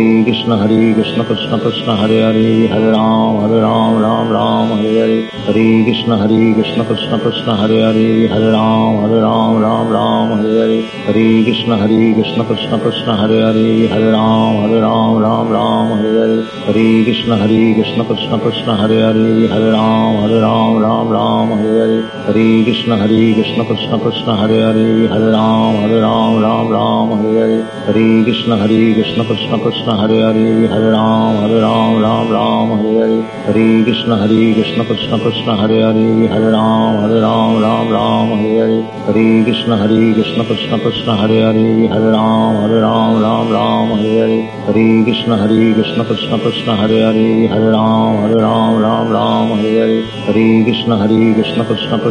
Krishna Krishna Krishna Hare Hare Hare Ram Hare Ram Ram Ram Hare Hare. Hare Krishna Hare Krishna Krishna Krishna Hare Hare Hare Ram Hare Ram Ram Ram Hare Hare. Hare Krishna Hare Krishna Krishna Krishna Hare Hare Hare Ram Hare Ram Ram Ram Hare Hare. Hare Krishna Hare Krishna Krishna Krishna Hare Hare Hare Ram Hare Ram Ram Ram Hare Hare. Hare Krishna Hare Krishna Krishna Krishna Hare Hare Hare Ram Hare Ram Ram Ram Hare Hare Hare Krishna Hare Krishna Krishna Krishna Hare Hare Hare Ram Hare Ram Ram Ram Hare Hare Hare Krishna Hare Krishna Krishna Krishna Hare Hare Hare Ram Hare Ram Ram Ram Hare Hare Hare Krishna Hare Krishna Krishna Krishna Hare Hare Hare Ram Hare Ram Ram Ram Hare Hare Hare Krishna Hare Krishna Krishna Krishna Hare Hare Hare Ram Hare Ram Ram Ram Hare Hare Hare Krishna Hare Krishna Krishna Krishna Hare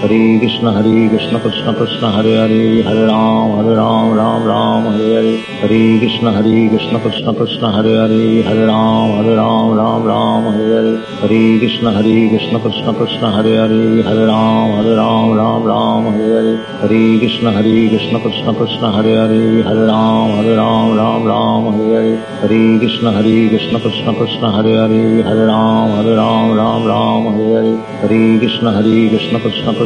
Hare Krishna Krishna Krishna Hare Hare Hare Ram Hare Ram Ram Ram Hare Hare Hare Krishna Hare Krishna Krishna Krishna Hare Hare Hare Ram Hare Ram Ram Ram Hare Hare Hare Krishna Hare Krishna Krishna Krishna Hare Hare Hare Ram Hare Ram Ram Ram Hare Hare Hare Krishna Hare Krishna Krishna Krishna Hare Hare Hare Ram Hare Ram Ram Ram Hare Hare Hare Krishna Hare Krishna Krishna Krishna Hare Hare Hare Ram Hare Ram Ram Ram Hare Hare Hare Krishna Hare Krishna Krishna Krishna Hare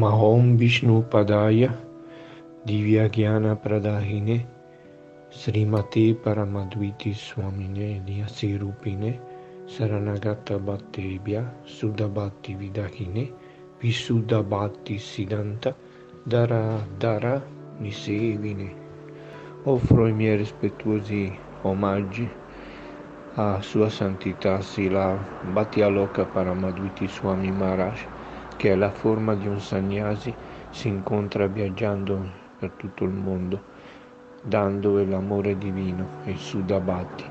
Namahom Vishnu Padaya Divyagyana Pradahine Srimati Paramadviti Swamine Nyasirupine Saranagata Bhattebhya Sudabhatti Vidahine Visudabhatti Siddhanta Dara Dara Nisevine. Offro i miei rispettuosi omaggi a Sua Santità Sila Bhattialoka Paramadviti Swami Maharaj che è la forma di un sannyasi, si incontra viaggiando per tutto il mondo, dando l'amore divino il Sudabhati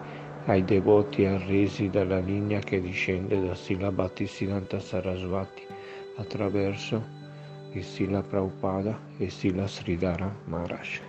ai devoti arresi dalla linea che discende da Sila Bhattisiddhanta Sarasvati attraverso il Sila Prabhupada e Sila Sridhara Maharaj.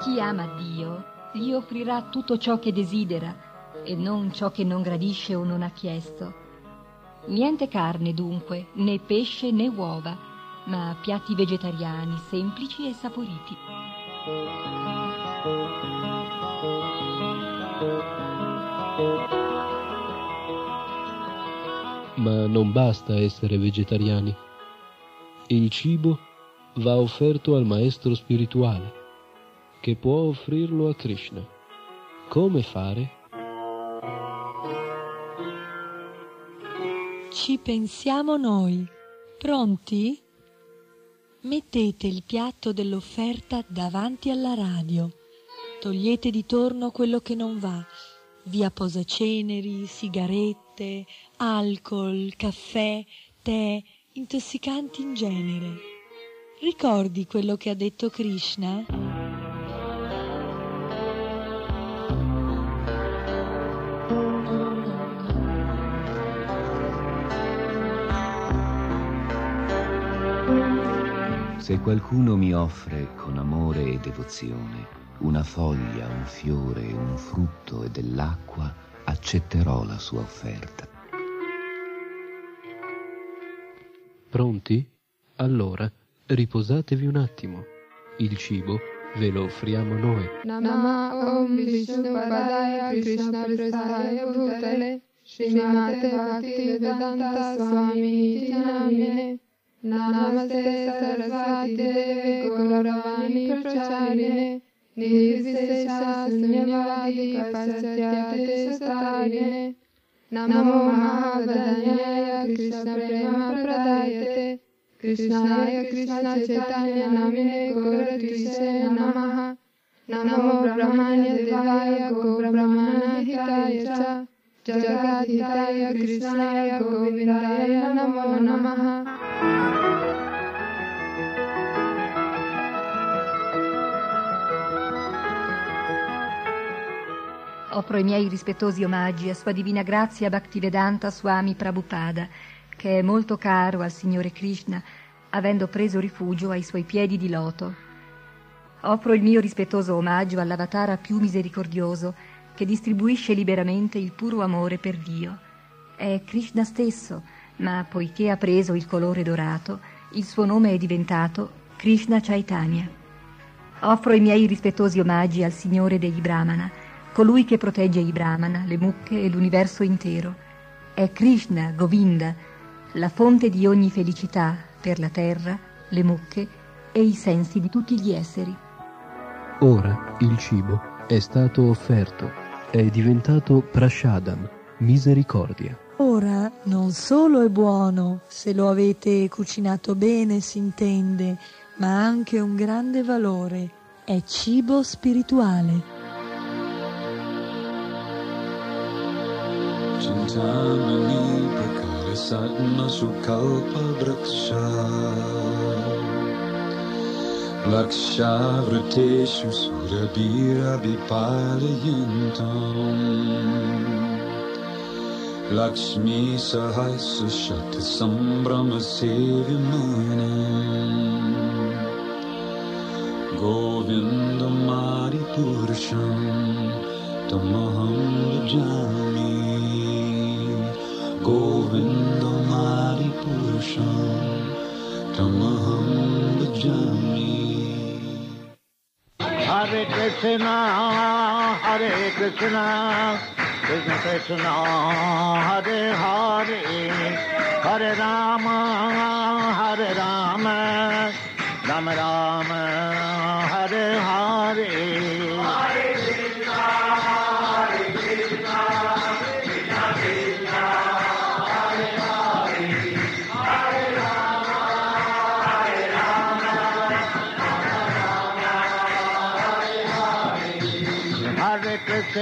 Chi ama Dio gli offrirà tutto ciò che desidera e non ciò che non gradisce o non ha chiesto. Niente carne dunque, né pesce né uova, ma piatti vegetariani semplici e saporiti. Ma non basta essere vegetariani. Il cibo va offerto al maestro spirituale, che può offrirlo a Krishna. Come fare? Ci pensiamo noi. Pronti? Mettete il piatto dell'offerta davanti alla radio. Togliete di torno quello che non va. Via posaceneri, sigarette, alcol, caffè, tè, intossicanti in genere. Ricordi quello che ha detto Krishna? Se qualcuno mi offre con amore e devozione una foglia, un fiore, un frutto e dell'acqua, accetterò la sua offerta. Pronti? Allora, riposatevi un attimo. Il cibo ve lo offriamo noi. Nama Om Vishnu Padaya Krishna Prasaya Bhutale Srimate Bhakti Vedanta Swami Namine Namaste Sarasvati Deve Gauravani Pracharine Nirvisesha Sunyavadi Pasatyate Satarine Namo Mahadanyaya Krishna Prema Pradayate. Krishnaya Krishna Chaitanya Namine Gauratrise Namaha. Namo Brahmanya Devaya Go Brahmana Hitaya Cha Offro i miei rispettosi omaggi a Sua Divina Grazia Bhaktivedanta Swami Prabhupada, che è molto caro al Signore Krishna, avendo preso rifugio ai suoi piedi di loto. Offro il mio rispettoso omaggio all'avatara più misericordioso, che distribuisce liberamente il puro amore per Dio. È Krishna stesso, ma poiché ha preso il colore dorato, il suo nome è diventato Krishna Chaitanya. Offro i miei rispettosi omaggi al Signore degli Brahmana, colui che protegge i Brahmana, le mucche e l'universo intero. È Krishna, Govinda, la fonte di ogni felicità per la terra, le mucche e i sensi di tutti gli esseri. Ora il cibo è stato offerto, è diventato prashadam, misericordia. Ora non solo è buono, se lo avete cucinato bene si intende, ma ha anche un grande valore. È cibo spirituale. जामिनी प्रकरसन्म लक्षावृतेषु सुरवीरविपालयन्ताम् लक्ष्मीसहस्रशतसम्भ्रमसेव्यमानम् गोविन्दमारिपुरुषं तमहं जामि भजामि गोविन्दमारिपुरुषं तमहं भजामि Hare Krishna, Hare Krishna, Krishna Krishna, Hare Hare, Hare Rama, Hare Rama, Rama Rama,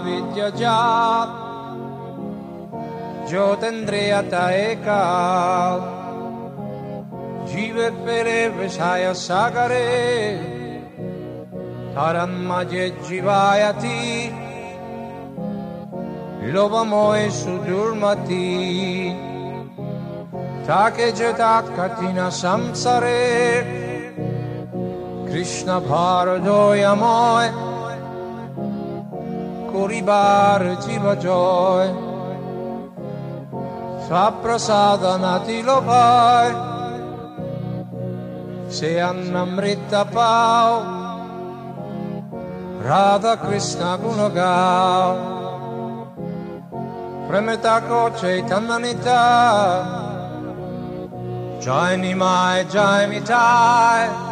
vidyajat yo tendré ataekal জীবের পেরে বিষায় সাগরে তারান মাঝে জীবায়াতি লোভময় সুদূরমতি তাকে যেতাত কাতিনা সংসারে কৃষ্ণ ভারদয়ময় Kuribar Jiva Joy lo Lopai Se Annamrita Pau Radha Krishna Gunagau Premetako Chaitanmanita Jai Nimai Jai Mitai.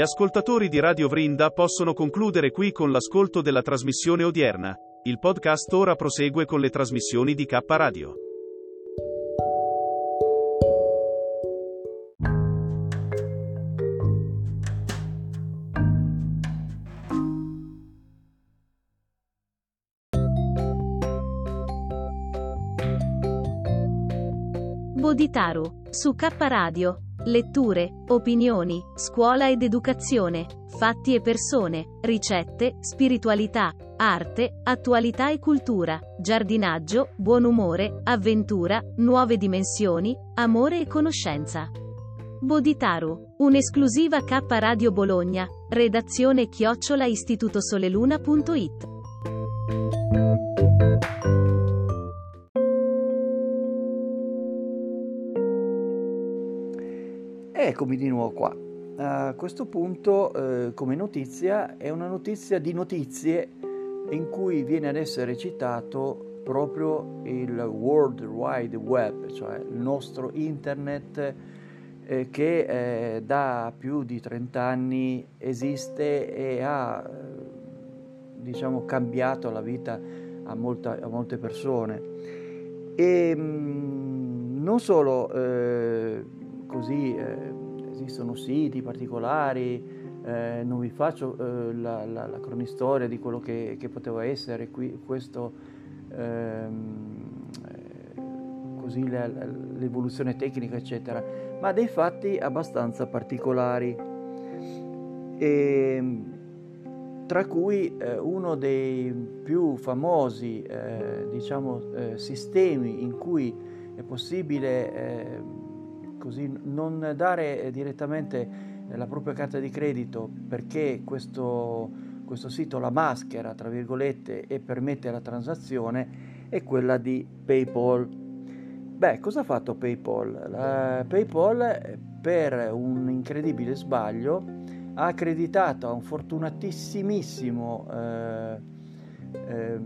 Gli ascoltatori di Radio Vrinda possono concludere qui con l'ascolto della trasmissione odierna. Il podcast ora prosegue con le trasmissioni di K Radio. Bodhitaru, su K Radio. Letture, opinioni, scuola ed educazione, fatti e persone, ricette, spiritualità, arte, attualità e cultura, giardinaggio, buon umore, avventura, nuove dimensioni, amore e conoscenza. Bodhitaru, un'esclusiva K Radio Bologna, redazione chiocciola istitutosoleluna.it. Eccomi di nuovo qua. A questo punto, eh, come notizia, è una notizia di notizie in cui viene ad essere citato proprio il World Wide Web, cioè il nostro internet eh, che eh, da più di 30 anni esiste e ha eh, diciamo cambiato la vita a, molta, a molte persone. E mh, mm, non solo eh, così eh, esistono siti particolari, eh, non vi faccio eh, la, la, la, cronistoria di quello che, che poteva essere qui, questo, ehm, così la, l'evoluzione tecnica, eccetera, ma dei fatti abbastanza particolari. E, tra cui eh, uno dei più famosi eh, diciamo, eh, sistemi in cui è possibile ehm, così non dare eh, direttamente la propria carta di credito perché questo, questo sito la maschera, tra virgolette, e permette la transazione è quella di PayPal. Beh, cosa ha fatto PayPal? La PayPal eh, per un incredibile sbaglio ha accreditato a un fortunatissimissimo eh, eh,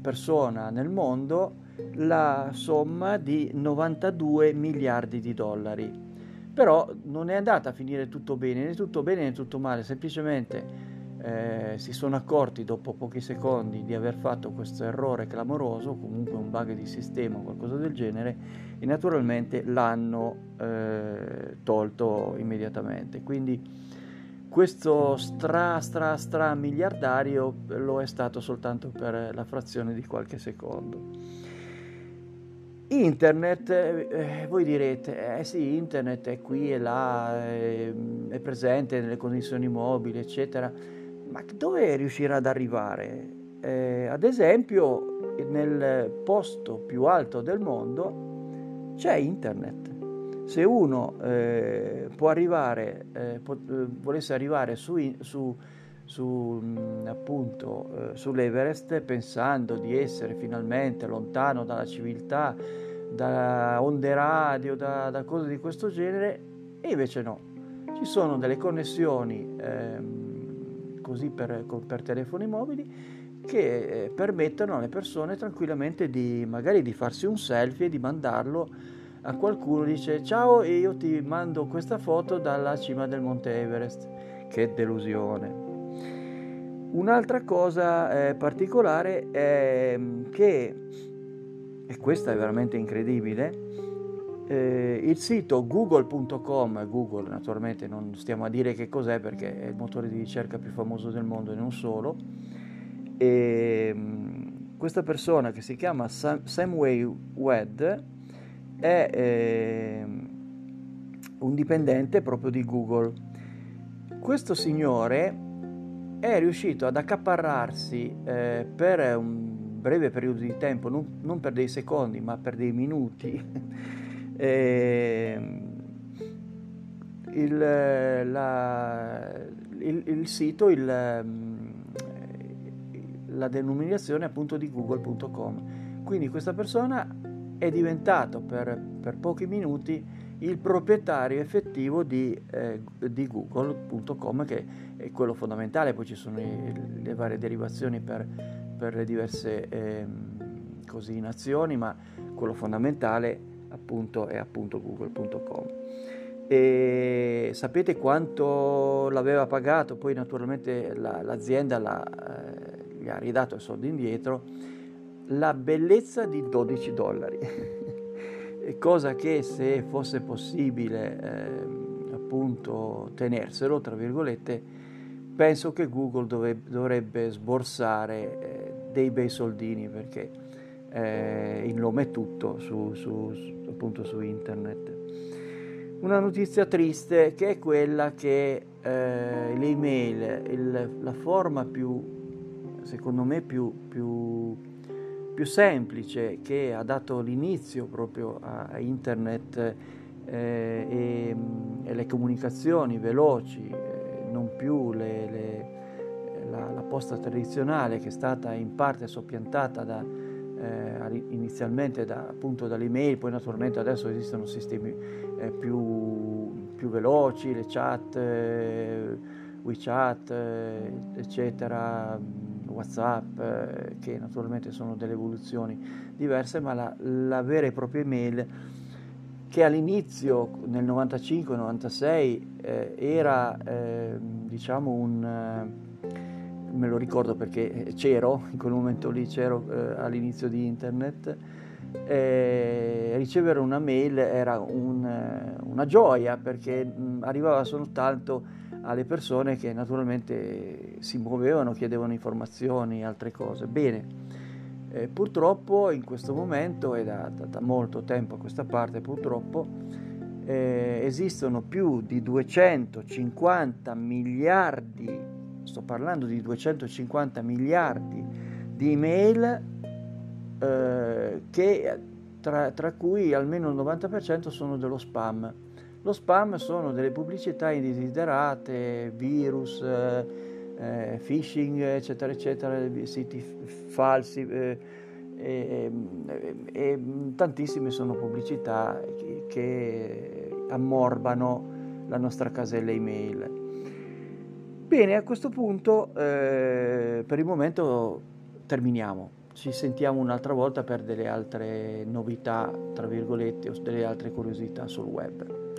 persona nel mondo la somma di 92 miliardi di dollari. Però non è andata a finire tutto bene, né tutto bene né tutto male, semplicemente eh, si sono accorti dopo pochi secondi di aver fatto questo errore clamoroso, comunque un bug di sistema o qualcosa del genere, e naturalmente l'hanno eh, tolto immediatamente. Quindi questo stra stra stra miliardario lo è stato soltanto per la frazione di qualche secondo. Internet, eh, voi direte, eh sì, internet è qui e là, è, è, presente nelle connessioni mobili, eccetera, ma dove riuscirà ad arrivare? Eh, ad esempio, nel posto più alto del mondo c'è internet. Se uno eh, può arrivare, eh, po- eh, volesse arrivare su, su su, mm, appunto, eh, sull'Everest pensando di essere finalmente lontano dalla civiltà, da onde radio, da, da cose di questo genere, e invece no. Ci sono delle connessioni ehm, così per, per, telefoni mobili che eh, permettono alle persone tranquillamente di magari di farsi un selfie e di mandarlo a qualcuno. Dice ciao e io ti mando questa foto dalla cima del Monte Everest. Che delusione Un'altra cosa eh, particolare è mm, che, e questo è veramente incredibile, eh, il sito google.com, Google naturalmente non stiamo a dire che cos'è perché è il motore di ricerca più famoso del mondo e non solo, e mm, questa persona che si chiama Sam, Samway Wed è eh, un dipendente proprio di Google. Questo signore è riuscito ad accaparrarsi eh, per un breve periodo di tempo, non, non per dei secondi, ma per dei minuti, eh, il, la, il, il, sito, il, la denominazione appunto di google.com. Quindi questa persona è diventato per, per pochi minuti il proprietario effettivo di, eh, di google.com che è quello fondamentale, poi ci sono le, le varie derivazioni per, per le diverse eh, così, nazioni, ma quello fondamentale appunto è appunto google.com. E sapete quanto l'aveva pagato? Poi naturalmente la, l'azienda la, eh, gli ha ridato i soldi indietro, la bellezza di 12 dollari. Cosa che se fosse possibile eh, appunto tenerselo, tra virgolette, penso che Google dove, dovrebbe sborsare eh, dei bei soldini perché eh, il nome è tutto su, su, su, appunto su internet. Una notizia triste che è quella che eh, le email, il, la forma più, secondo me, più, più più semplice che ha dato l'inizio proprio a internet eh, e, mm, e, le comunicazioni veloci, eh, non più le, le, la, la, posta tradizionale che è stata in parte soppiantata da, eh, inizialmente da, appunto dall'email, poi naturalmente adesso esistono sistemi eh, più, più, veloci, le chat, eh, WeChat, eh, eccetera WhatsApp, eh, che naturalmente sono delle evoluzioni diverse, ma la, la vera e propria email che all'inizio, nel 95-96, eh, era eh, diciamo un... Eh, me lo ricordo perché c'ero, in quel momento lì c'ero eh, all'inizio di internet, eh, ricevere una mail era un, una gioia perché mh, arrivava soltanto alle persone che naturalmente si muovevano, chiedevano informazioni, altre cose. Bene, eh, purtroppo in questo momento e da, da, da, molto tempo a questa parte purtroppo eh, esistono più di 250 miliardi, sto parlando di 250 miliardi di email eh, che tra, tra cui almeno il 90% sono dello spam lo spam sono delle pubblicità indesiderate, virus, eh, eh phishing, eccetera, eccetera, siti falsi eh, e, e, tantissime sono pubblicità che, che ammorbano la nostra casella email. Bene, a questo punto eh, per il momento terminiamo. Ci sentiamo un'altra volta per delle altre novità, tra virgolette, o delle altre curiosità sul web.